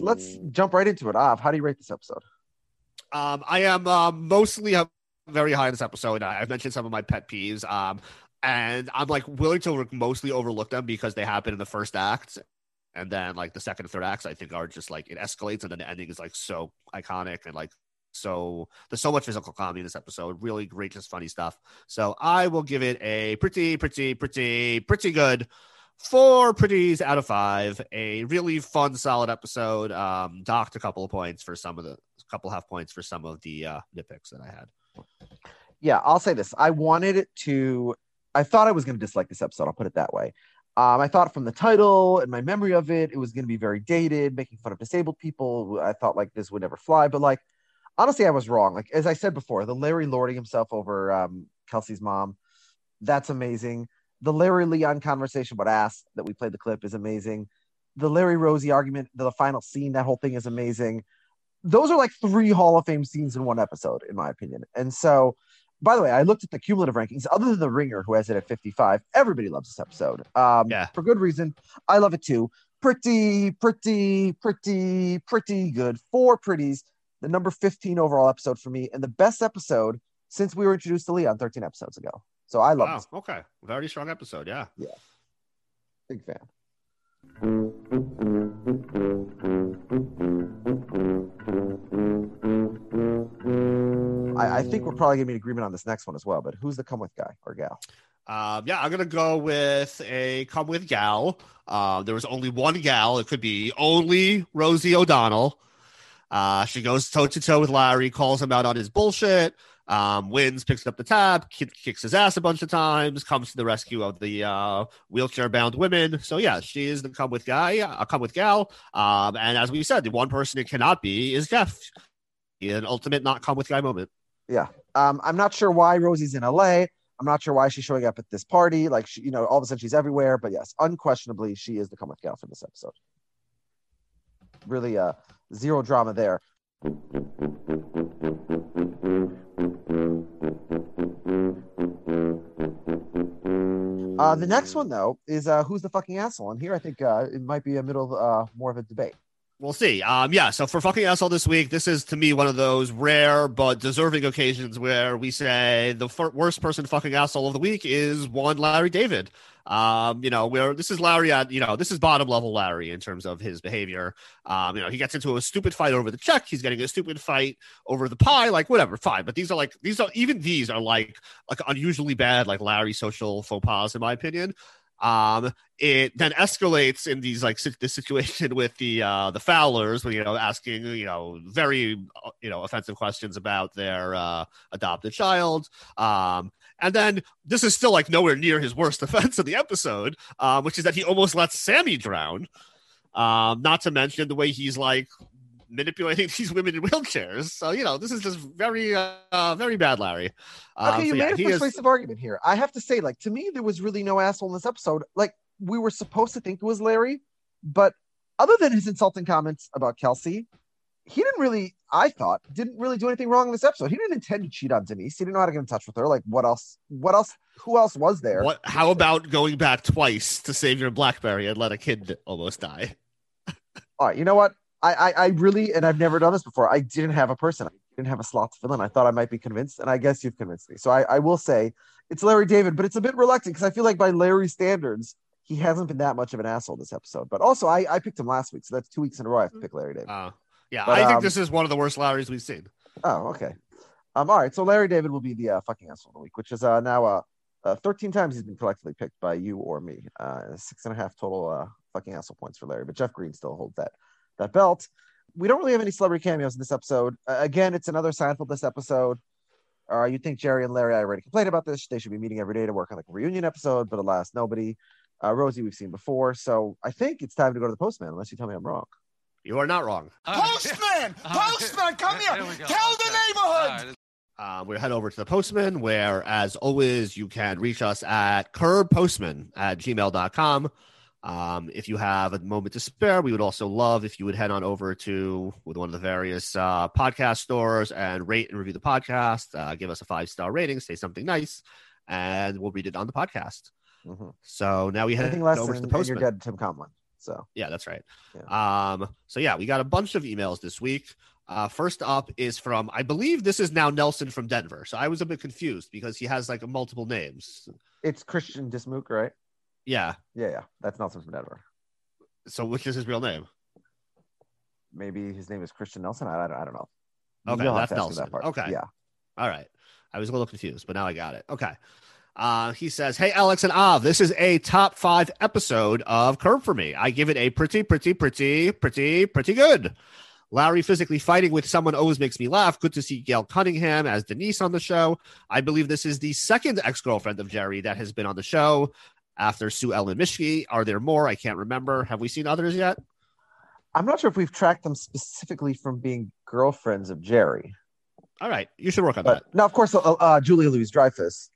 Let's jump right into it. Av, how do you rate this episode? Um, I am uh, mostly uh, very high in this episode. I, I've mentioned some of my pet peeves. Um, and I'm like willing to mostly overlook them because they happen in the first act. And then like the second and third acts, I think are just like it escalates, and then the ending is like so iconic and like so there's so much physical comedy in this episode. Really great, just funny stuff. So I will give it a pretty, pretty, pretty, pretty good four pretties out of five. A really fun, solid episode. Um, docked a couple of points for some of the couple half points for some of the uh, nitpicks that I had. Yeah, I'll say this. I wanted it to. I thought I was going to dislike this episode. I'll put it that way. Um, I thought from the title and my memory of it, it was going to be very dated, making fun of disabled people. I thought like this would never fly, but like honestly, I was wrong. Like as I said before, the Larry lording himself over um, Kelsey's mom, that's amazing. The Larry Leon conversation about ass that we played the clip is amazing. The Larry Rosie argument, the final scene, that whole thing is amazing. Those are like three Hall of Fame scenes in one episode, in my opinion. And so, by the way, I looked at the cumulative rankings. Other than the Ringer, who has it at 55, everybody loves this episode. Um, Yeah. for good reason. I love it too. Pretty, pretty, pretty, pretty good. Four pretties. The number 15 overall episode for me, and the best episode since we were introduced to Leon 13 episodes ago. So I love Wow. this. Okay. Very strong episode. Yeah. Yeah. Big fan. I, I think we're probably gonna be in agreement on this next one as well. But who's the come with guy or gal? Um, yeah, I'm gonna go with a come with gal. Uh, there was only one gal. It could be only Rosie O'Donnell. Uh, she goes toe to toe with Larry, calls him out on his bullshit. Um, wins, picks up the tab, ki- kicks his ass a bunch of times, comes to the rescue of the uh, wheelchair bound women. So yeah, she is the come with guy, uh, come with gal. Um, and as we said, the one person it cannot be is Jeff. An ultimate not come with guy moment. Yeah. Um, I'm not sure why Rosie's in LA. I'm not sure why she's showing up at this party. Like, she, you know, all of a sudden she's everywhere. But yes, unquestionably, she is the come with gal for this episode. Really, uh, zero drama there. Uh, the next one though is uh, who's the fucking asshole? And here I think uh, it might be a middle, uh, more of a debate. We'll see. Um, yeah. So for fucking asshole this week, this is to me one of those rare but deserving occasions where we say the fir- worst person fucking asshole of the week is one Larry David. Um, you know, where this is Larry at, you know, this is bottom level Larry in terms of his behavior. Um, you know, he gets into a stupid fight over the check. He's getting a stupid fight over the pie, like whatever, fine. But these are like these are even these are like like unusually bad, like Larry social faux pas, in my opinion. Um, it then escalates in these like this situation with the uh the Fowlers, when you know asking you know very uh, you know offensive questions about their uh, adopted child. Um, and then this is still like nowhere near his worst offense of the episode, um, which is that he almost lets Sammy drown. Um, not to mention the way he's like manipulating these women in wheelchairs. So you know, this is just very, uh, very bad, Larry. Um, Okay, you so, made a he is- persuasive argument here. I have to say, like to me, there was really no asshole in this episode. Like we were supposed to think it was Larry, but other than his insulting comments about Kelsey, he didn't really. I thought didn't really do anything wrong in this episode. He didn't intend to cheat on Denise. He didn't know how to get in touch with her. Like what else? What else? Who else was there? What? How about going back twice to save your BlackBerry and let a kid almost die? All right, you know what? I, I I really and I've never done this before. I didn't have a person. I didn't have a slot to fill in. I thought I might be convinced, and I guess you've convinced me. So I, I will say it's Larry David, but it's a bit reluctant because I feel like by Larry standards, he hasn't been that much of an asshole this episode. But also, I, I picked him last week, so that's two weeks in a row I've picked Larry David. Uh, yeah, But, I think um, this is one of the worst Larrys we've seen. Oh, okay. Um, all right. So Larry David will be the uh, fucking asshole of the week, which is uh, now uh, uh, 13 times he's been collectively picked by you or me. Uh, six and a half total uh, fucking asshole points for Larry, but Jeff Greene still holds that that belt. We don't really have any celebrity cameos in this episode. Uh, again, it's another Seinfeld this episode. Uh, you'd think Jerry and Larry, I already complained about this. They should be meeting every day to work on like a reunion episode, but alas, nobody. Uh, Rosie, we've seen before. So I think it's time to go to the postman, unless you tell me I'm wrong. You are not wrong. Postman! Postman, come here! Tell the neighborhood! Uh, we head over to the postman, where, as always, you can reach us at curbpostman at gmail.com. Um, if you have a moment to spare, we would also love if you would head on over to with one of the various uh, podcast stores and rate and review the podcast. Uh, give us a five star rating, say something nice, and we'll read it on the podcast. So now we head Anything less over than to the and you're postman. dead, Tim Conlon. So Yeah, that's right. Um, so yeah, we got a bunch of emails this week. Uh, first up is from I believe this is now Nelson from Denver. So I was a bit confused because he has like multiple names. it's Christian Dismuke, right? Yeah. Yeah, yeah. That's Nelson from Denver. So which is his real name? Maybe his name is Christian Nelson. I, I, don't, I don't know. Okay, You'll that's to ask me Nelson. that part. Okay. Yeah. All right. I was a little confused, but now I got it. Okay. Uh, he says, Hey, Alex and Av, this is a top five episode of Curb for me. I give it a pretty, pretty, pretty, pretty, pretty good. Larry physically fighting with someone always makes me laugh. Good to see Gail Cunningham as Denise on the show. I believe this is the second ex girlfriend of Jerry that has been on the show after Sue Ellen Mishke. Are there more? I can't remember. Have we seen others yet? I'm not sure if we've tracked them specifically from being girlfriends of Jerry. All right. You should work on But that. now, of course, uh, uh, Julia Louis-Dreyfus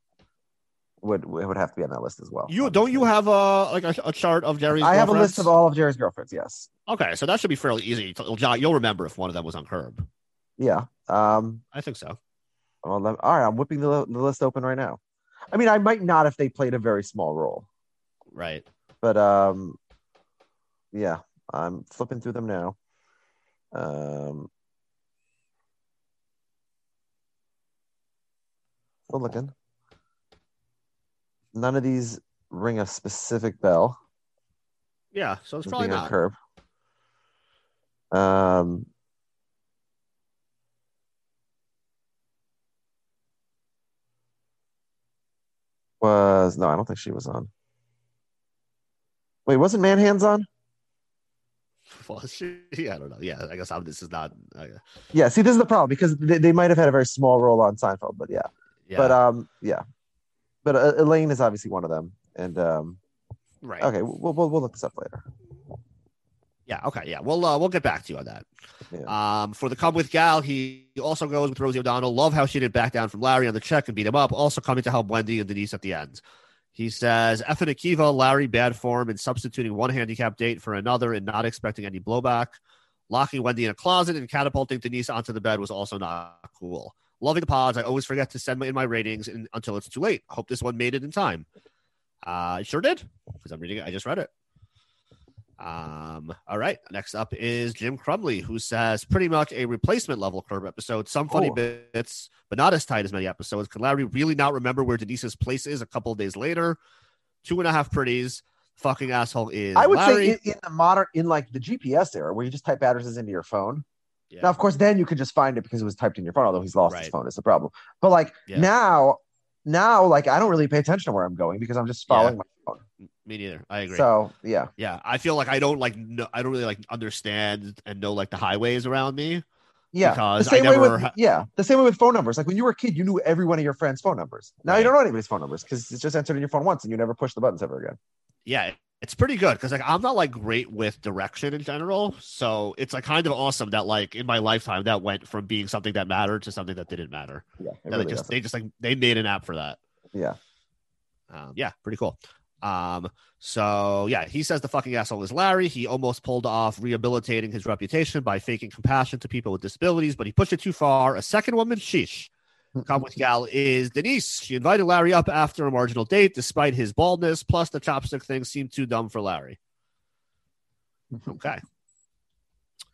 would would have to be on that list as well. You don't you have a like a, a chart of Jerry's? I have a list of all of Jerry's girlfriends. Yes. Okay, so that should be fairly easy. You'll you'll remember if one of them was on Curb. Yeah. Um, I think so. well, all right. I'm whipping the, the list open right now. I mean, I might not if they played a very small role, Right. but um, yeah, I'm flipping through them now. Um, still looking. None of these ring a specific bell. Yeah, so it's probably not. curb. Um, was no, I don't think she was on. Wait, wasn't Man Hands on? Well, she, yeah, I don't know. Yeah, I guess I'm, this is not. Uh, Yeah, see, this is the problem because they, they might have had a very small role on Seinfeld, but yeah, yeah. but um, yeah, but uh, Elaine is obviously one of them, and um, right. okay, we'll, we'll we'll look this up later. Yeah. Okay. Yeah. We'll uh, we'll get back to you on that. Um, for the come with Gal, he also goes with Rosie O'Donnell. Love how she didn't back down from Larry on the check and beat him up. Also coming to help Wendy and Denise at the end. He says, and Akiva, Larry, bad form, and substituting one handicap date for another and not expecting any blowback. Locking Wendy in a closet and catapulting Denise onto the bed was also not cool. Loving the pods. I always forget to send in my ratings in, until it's too late. Hope this one made it in time. Uh, it sure did because I'm reading it. I just read it. Um, all right. Next up is Jim Crumley, who says pretty much a replacement level curb episode. Some funny Oh. bits, but not as tight as many episodes. Can Larry really not remember where Denise's place is a couple of days later? Two and a half pretties. Fucking asshole is I would Larry. say in, in the modern, in like the GPS era, where you just type addresses into your phone. Now, of course, then you could just find it because it was typed in your phone. Although he's lost his phone, is the problem. But like Yeah. now, now, like I don't really pay attention to where I'm going because I'm just following my phone. Me neither. I agree. So yeah, yeah, I feel like I don't like. No, I don't really like understand and know like the highways around me. Yeah, because the same I never. way with ha- yeah, the same way with phone numbers. Like when you were a kid, you knew every one of your friends' phone numbers. Now you don't know anybody's phone numbers because it's just entered in your phone once, and you never push the buttons ever again. yeah, it's pretty good because like I'm not like great with direction in general, so it's like kind of awesome that like in my lifetime that went from being something that mattered to something that didn't matter. Yeah, really they just does. they just like they made an app for that. Yeah, Um, yeah, pretty cool. Um, so yeah, he says the fucking asshole is Larry. He almost pulled off rehabilitating his reputation by faking compassion to people with disabilities, but he pushed it too far. A second woman, sheesh. Come with gal is Denise. She invited Larry up after a marginal date, despite his baldness. Plus, the chopstick thing seemed too dumb for Larry. Okay.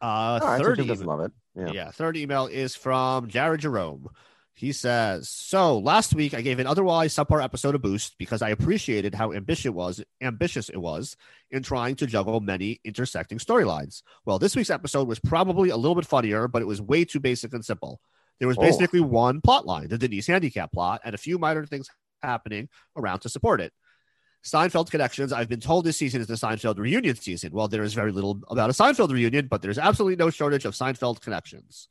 Uh, so third doesn't email- love it. Yeah. yeah. Third email is from Jared Jerome. He says, So last week I gave an otherwise subpar episode a boost because I appreciated how ambitious it was ambitious it was in trying to juggle many intersecting storylines. Well, this week's episode was probably a little bit funnier, but it was way too basic and simple. There was Oh. basically one plot line, the Denise handicap plot, and a few minor things happening around to support it. Seinfeld connections. I've been told this season is the Seinfeld reunion season. Well, there is very little about a Seinfeld reunion, but there's absolutely no shortage of Seinfeld connections.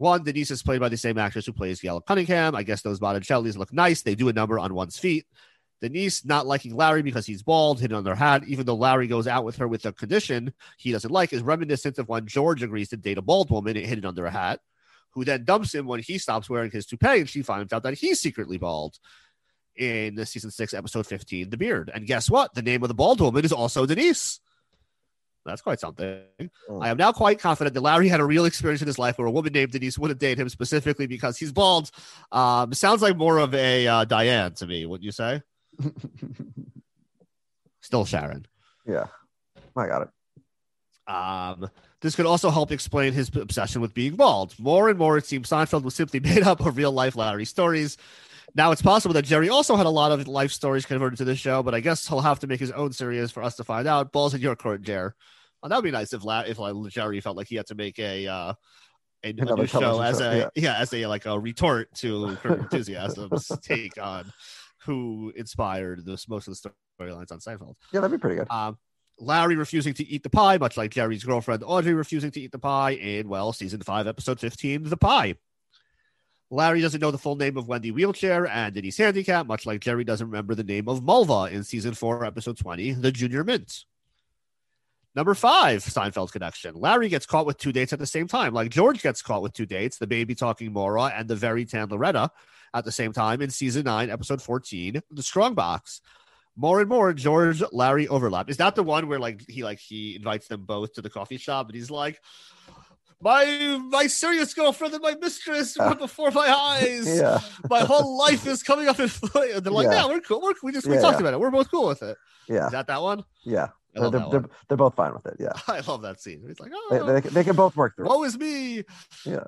One, Denise is played by the same actress who plays Gail Cunningham. I guess those Botticellis look nice. They do a number on one's feet. Denise not liking Larry because he's bald, hidden on their hat, even though Larry goes out with her with a condition he doesn't like, is reminiscent of when George agrees to date a bald woman and hidden under a hat, who then dumps him when he stops wearing his toupee and she finds out that he's secretly bald in the season six, episode 15, The Beard. And guess what? The name of the bald woman is also Denise. That's quite something. I am now quite confident that Larry had a real experience in his life where a woman named Denise wouldn't date him specifically because he's bald. Um, sounds like more of a uh, Diane to me, wouldn't you say? Still Sharon. Yeah, I got it. Um, this could also help explain his obsession with being bald. More and more, it seems Seinfeld was simply made up of real life Larry stories. Now it's possible that Jerry also had a lot of life stories converted to the show, but I guess he'll have to make his own series for us to find out. Balls in your court, Jer. Well, that would be nice if La- if like, Jerry felt like he had to make a uh, a, a new show as show, a yeah. yeah. as a like a retort to Curb Enthusiasm's take on who inspired this most of the storylines on Seinfeld. Yeah, that'd be pretty good. Um, Larry refusing to eat the pie, much like Jerry's girlfriend Audrey refusing to eat the pie in, well, season five, episode 15, The Pie. Larry doesn't know the full name of Wendy Wheelchair and Denise Handicap, much like Jerry doesn't remember the name of Mulva in season four, episode 20, The Junior Mint. Number five, Seinfeld connection. Larry gets caught with two dates at the same time, like George gets caught with two dates, the baby talking Maura and the very tan Loretta at the same time in season nine, episode 14, The Strong Box. More and more, George Larry overlap. Is that the one where like he like he invites them both to the coffee shop and he's like, my my serious girlfriend and my mistress were before my eyes. Yeah. My whole life is coming up in flame. And they're like, Yeah. yeah, we're cool. We're, we just we Yeah, talked yeah. about it. We're both cool with it. Yeah. Is that that one? Yeah, they're, they're, one. they're both fine with it. Yeah, I love that scene. He's like, they, oh, they, they can both work through. it. woe is me. Yeah,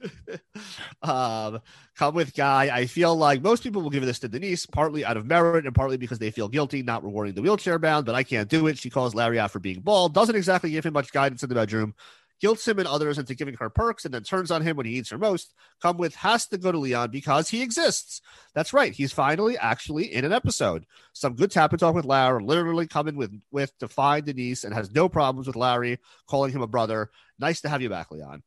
um, come with guy. I feel like most people will give this to Denise, partly out of merit and partly because they feel guilty not rewarding the wheelchair bound, but I can't do it. She calls Larry out for being bald, doesn't exactly give him much guidance in the bedroom, guilts him and others into giving her perks, and then turns on him when he needs her most. Come with has to go to Leon because he exists. That's right. He's finally actually in an episode. Some good tap and talk with Larry, literally coming with with to find Denise and has no problems with Larry calling him a brother. Nice to have you back, Leon.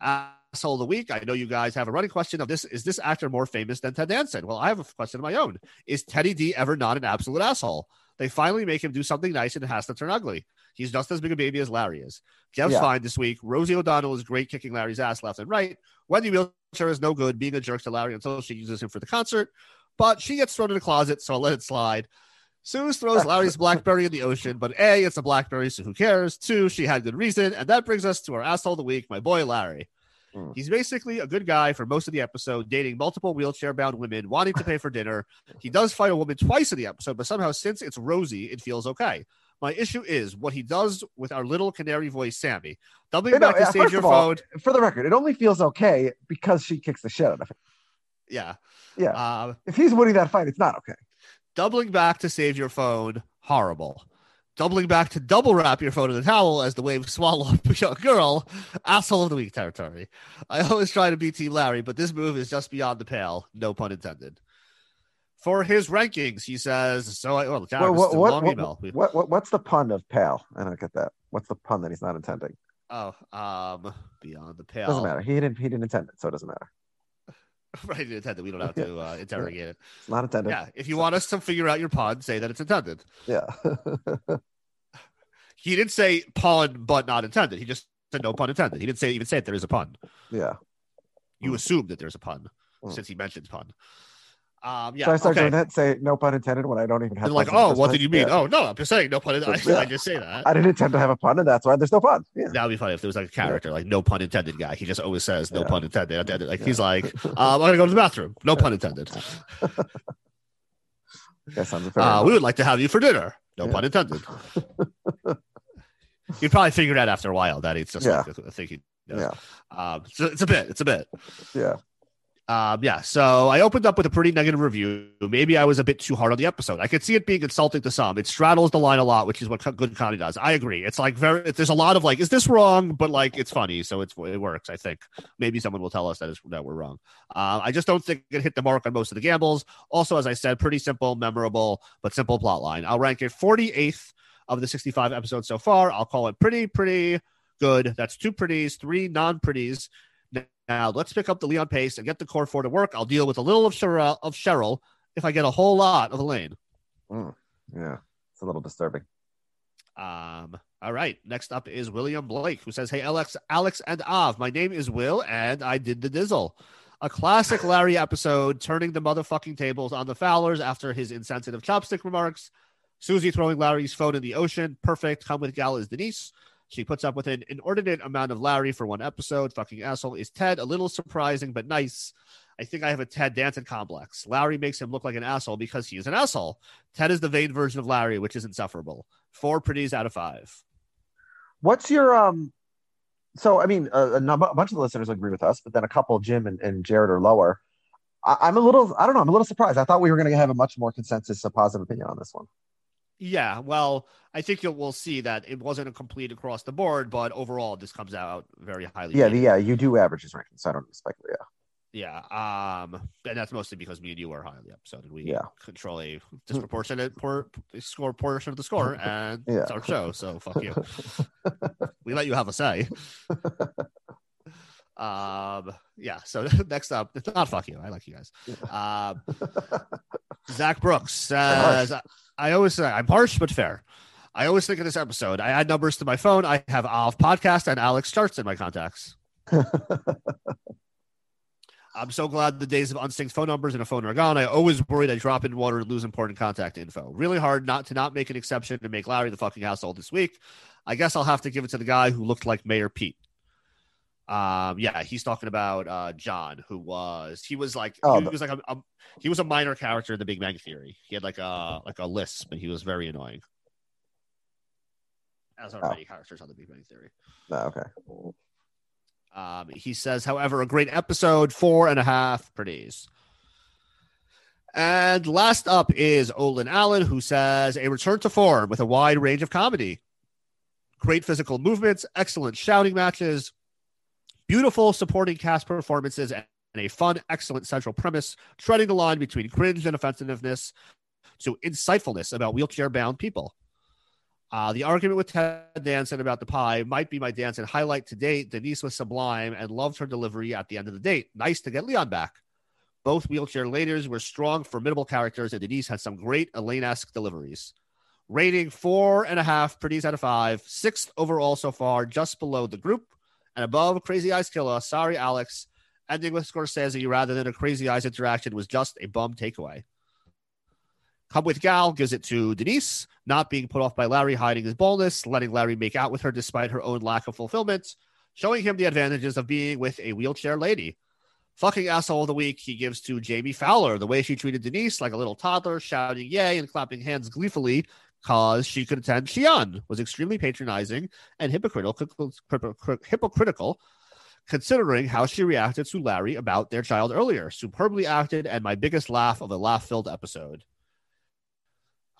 Asshole of the week. I know you guys have a running question of this. Is this actor more famous than Ted Danson? Well, I have a question of my own. Is Teddy D ever not an absolute asshole? They finally make him do something nice and it has to turn ugly. He's just as big a baby as Larry is. Jeff's Yeah. fine this week. Rosie O'Donnell is great kicking Larry's ass left and right. Wendy Wheelchair is no good being a jerk to Larry until she uses him for the concert, but she gets thrown in the closet, so I'll let it slide. Suze throws Larry's Blackberry in the ocean, but A, it's a Blackberry, so who cares? Two, she had good reason. And that brings us to our asshole of the week, my boy Larry. Hmm. He's basically a good guy for most of the episode, dating multiple wheelchair bound women, wanting to pay for dinner. He does fight a woman twice in the episode, but somehow, since it's Rosie, it feels okay. My issue is what he does with our little canary voice, Sammy. Doubling back to save your all, phone. for the record, it only feels okay because she kicks the shit out of him. Yeah. Yeah, Uh, if he's winning that fight, it's not okay. doubling back to save your phone, horrible. Doubling back to double wrap your phone in a towel as the waves swallow up a young girl, asshole of the week territory. I always try to be Team Larry, but this move is just beyond the pale. No pun intended. For his rankings, he says, so I, well, Well, what, what, long what, email. what, what- what's the pun of pal? I don't get that. What's the pun that he's not intending? Oh, um, beyond the pale. Doesn't matter. He didn't. He didn't intend it, so it doesn't matter. right, intended. We don't have to uh, interrogate it. It's not intended. Yeah, if you want us to figure out your pun, say that it's intended. Yeah. He didn't say pun, but not intended. He just said no pun intended. He didn't say even say that there is a pun. yeah. You assume that there's a pun Mm. since he mentioned pun. Um, yeah. so I start okay. doing that. Say no pun intended when I don't even have. Like, puns in the oh, what did you mean? Yeah. Oh no, I'm just saying no pun. intended. Yeah. I, just say that. I didn't intend to have a pun, and that's why there's no pun. Yeah. That would be funny if there was like a character, like no pun intended guy. He just always says no pun intended. Like he's like, um, I'm gonna go to the bathroom. No pun intended. That sounds fair. Uh, we would like to have you for dinner. No pun intended. You'd probably figure out after a while that it's just Yeah. like a, a thing he does. Yeah. Um, so it's a bit. It's a bit. Yeah. Um, yeah. So I opened up with a pretty negative review. Maybe I was a bit too hard on the episode. I could see it being insulting to some. It straddles the line a lot, which is what good comedy does. I agree. It's like very. There's a lot of like, is this wrong? But like, it's funny, so it's it works. I think maybe someone will tell us that is that we're wrong. Uh, I just don't think it hit the mark on most of the gambles. Also, as I said, pretty simple, memorable, but simple plot line. I'll rank it 48th of the 65 episodes so far. I'll call it pretty, pretty good. That's two pretties, three non pretties. Now let's pick up the Leon pace and get the core four to work. I'll deal with a little of Cheryl, of Cheryl if I get a whole lot of Elaine. Mm. Yeah. It's a little disturbing. Um, all right. Next up is William Blake, who says, Hey, Alex, Alex and Av, my name is Will, and I did the dizzle. A classic Larry episode, turning the motherfucking tables on the Fowlers after his insensitive chopstick remarks. Susie throwing Larry's phone in the ocean. Perfect. Come with Gal is Denise. She puts up with an inordinate amount of Larry for one episode. Fucking asshole is Ted. A little surprising, but nice. I think I have a Ted Danson complex. Larry makes him look like an asshole because he is an asshole. Ted is the vain version of Larry, which is insufferable. Four pretties out of five. What's your um? So I mean, a, a, num- a bunch of the listeners agree with us, but then a couple, Jim and, and Jared, are lower. I, I'm a little, I don't know, I'm a little surprised. I thought we were going to have a much more consensus, a positive opinion on this one. Yeah, well, I think you'll, we'll see that it wasn't a complete across the board, but overall, this comes out very highly. Yeah, rated. yeah, you do averages rankings. so I don't expect. Yeah, Yeah, um, and that's mostly because me and you are high on the episode, and we Yeah. control a disproportionate por- score portion of the score, and Yeah. it's our show, so fuck you. we let you have a say. um, yeah. So next up, it's not fuck you. I like you guys. Um, Zach Brooks says, "I always say I'm harsh but fair." I always think of this episode. I add numbers to my phone. I have Alf podcast and Alex charts in my contacts. I'm so glad the days of unsynced phone numbers in a phone are gone. I always worried I drop in water and lose important contact info. Really hard not to not make an exception and make Larry the fucking asshole this week. I guess I'll have to give it to the guy who looked like Mayor Pete. Um, yeah, he's talking about uh John, who was he was like Oh, he was like a, a he was a minor character in the Big Bang Theory. He had like a like a lisp, but he was very annoying. As are Oh. many characters on the Big Bang Theory. no, okay. Um, he says, however, a great episode, four and a half pretties. And last up is Olin Allen, who says, a return to form with a wide range of comedy. Great physical movements, excellent shouting matches, beautiful supporting cast performances, and a fun, excellent central premise, treading the line between cringe and offensiveness to insightfulness about wheelchair bound people. Uh, the argument with Ted Danson about the pie might be my Danson highlight to date. Denise was sublime and loved her delivery at the end of the date. Nice to get Leon back. Both wheelchair leaders were strong, formidable characters, and Denise had some great Elaine esque deliveries. Rating four and a half pretties out of five, sixth overall so far, just below the group, and above Crazy Eyes Killer. Sorry, Alex. Ending with Scorsese rather than a Crazy Eyes interaction was just a bum takeaway. Come with Gal gives it to Denise, not being put off by Larry hiding his boldness, letting Larry make out with her despite her own lack of fulfillment, showing him the advantages of being with a wheelchair lady. Fucking asshole of the week he gives to Jamie Fowler, the way she treated Denise like a little toddler, shouting yay and clapping hands gleefully because she could attend Chee-Yun, was extremely patronizing and hypocritical, hypocritical considering how she reacted to Larry about their child earlier. Superbly acted and my biggest laugh of a laugh filled episode.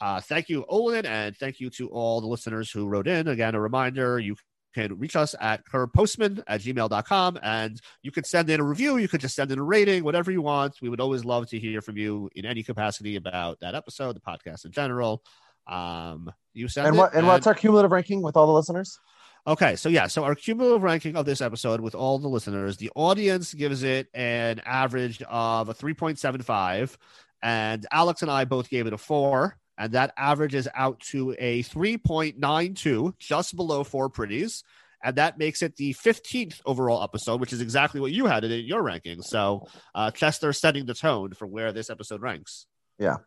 Uh, thank you, Olin, and thank you to all the listeners who wrote in. Again, a reminder you can reach us at curbpostman at gmail.com and you can send in a review. You could just send in a rating, whatever you want. We would always love to hear from you in any capacity about that episode, the podcast in general. Um, you said And what and what's our cumulative ranking with all the listeners? Okay, so yeah, so our cumulative ranking of this episode with all the listeners, the audience gives it an average of a 3.75, and Alex and I both gave it a four, and that averages out to a 3.92, just below four pretties. And that makes it the 15th overall episode, which is exactly what you had it in your ranking. So, uh, Chester setting the tone for where this episode ranks. Yeah.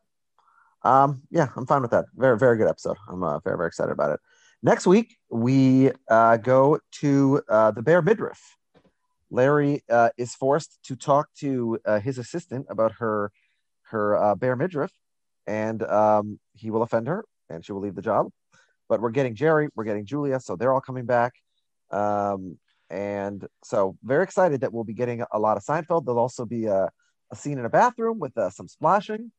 Um, yeah, I'm fine with that. Very, very good episode. I'm uh, very, very excited about it. Next week, we uh, go to uh, the Bare Midriff. Larry uh, is forced to talk to uh, his assistant about her her uh, Bare Midriff, and um, he will offend her, and she will leave the job. But we're getting Jerry, we're getting Julia, so they're all coming back. Um, and so very excited that we'll be getting a lot of Seinfeld. There'll also be a, a scene in a bathroom with uh, some splashing.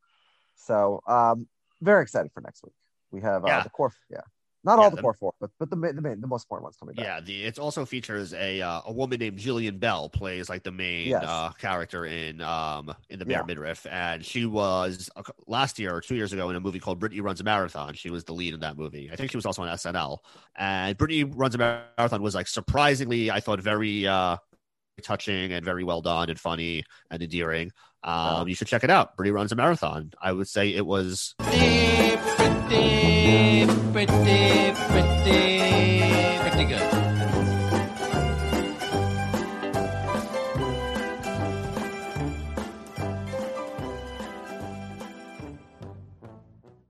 So um, very excited for next week. We have uh, Yeah. the core, yeah, not Yeah, all the, the- core four, but but the main, the main, the most important ones coming back. Yeah, the it also features a uh, a woman named Jillian Bell plays like the main Yes. uh, character in um in the Bare Yeah. Midriff, and she was uh, last year or two years ago in a movie called Brittany Runs a Marathon. She was the lead in that movie. I think she was also on SNL. And Brittany Runs a Marathon was like surprisingly, I thought, very uh touching and very well done and funny and endearing. Um, you should check it out. Brittany runs a marathon. I would say it was. Pretty, pretty, pretty,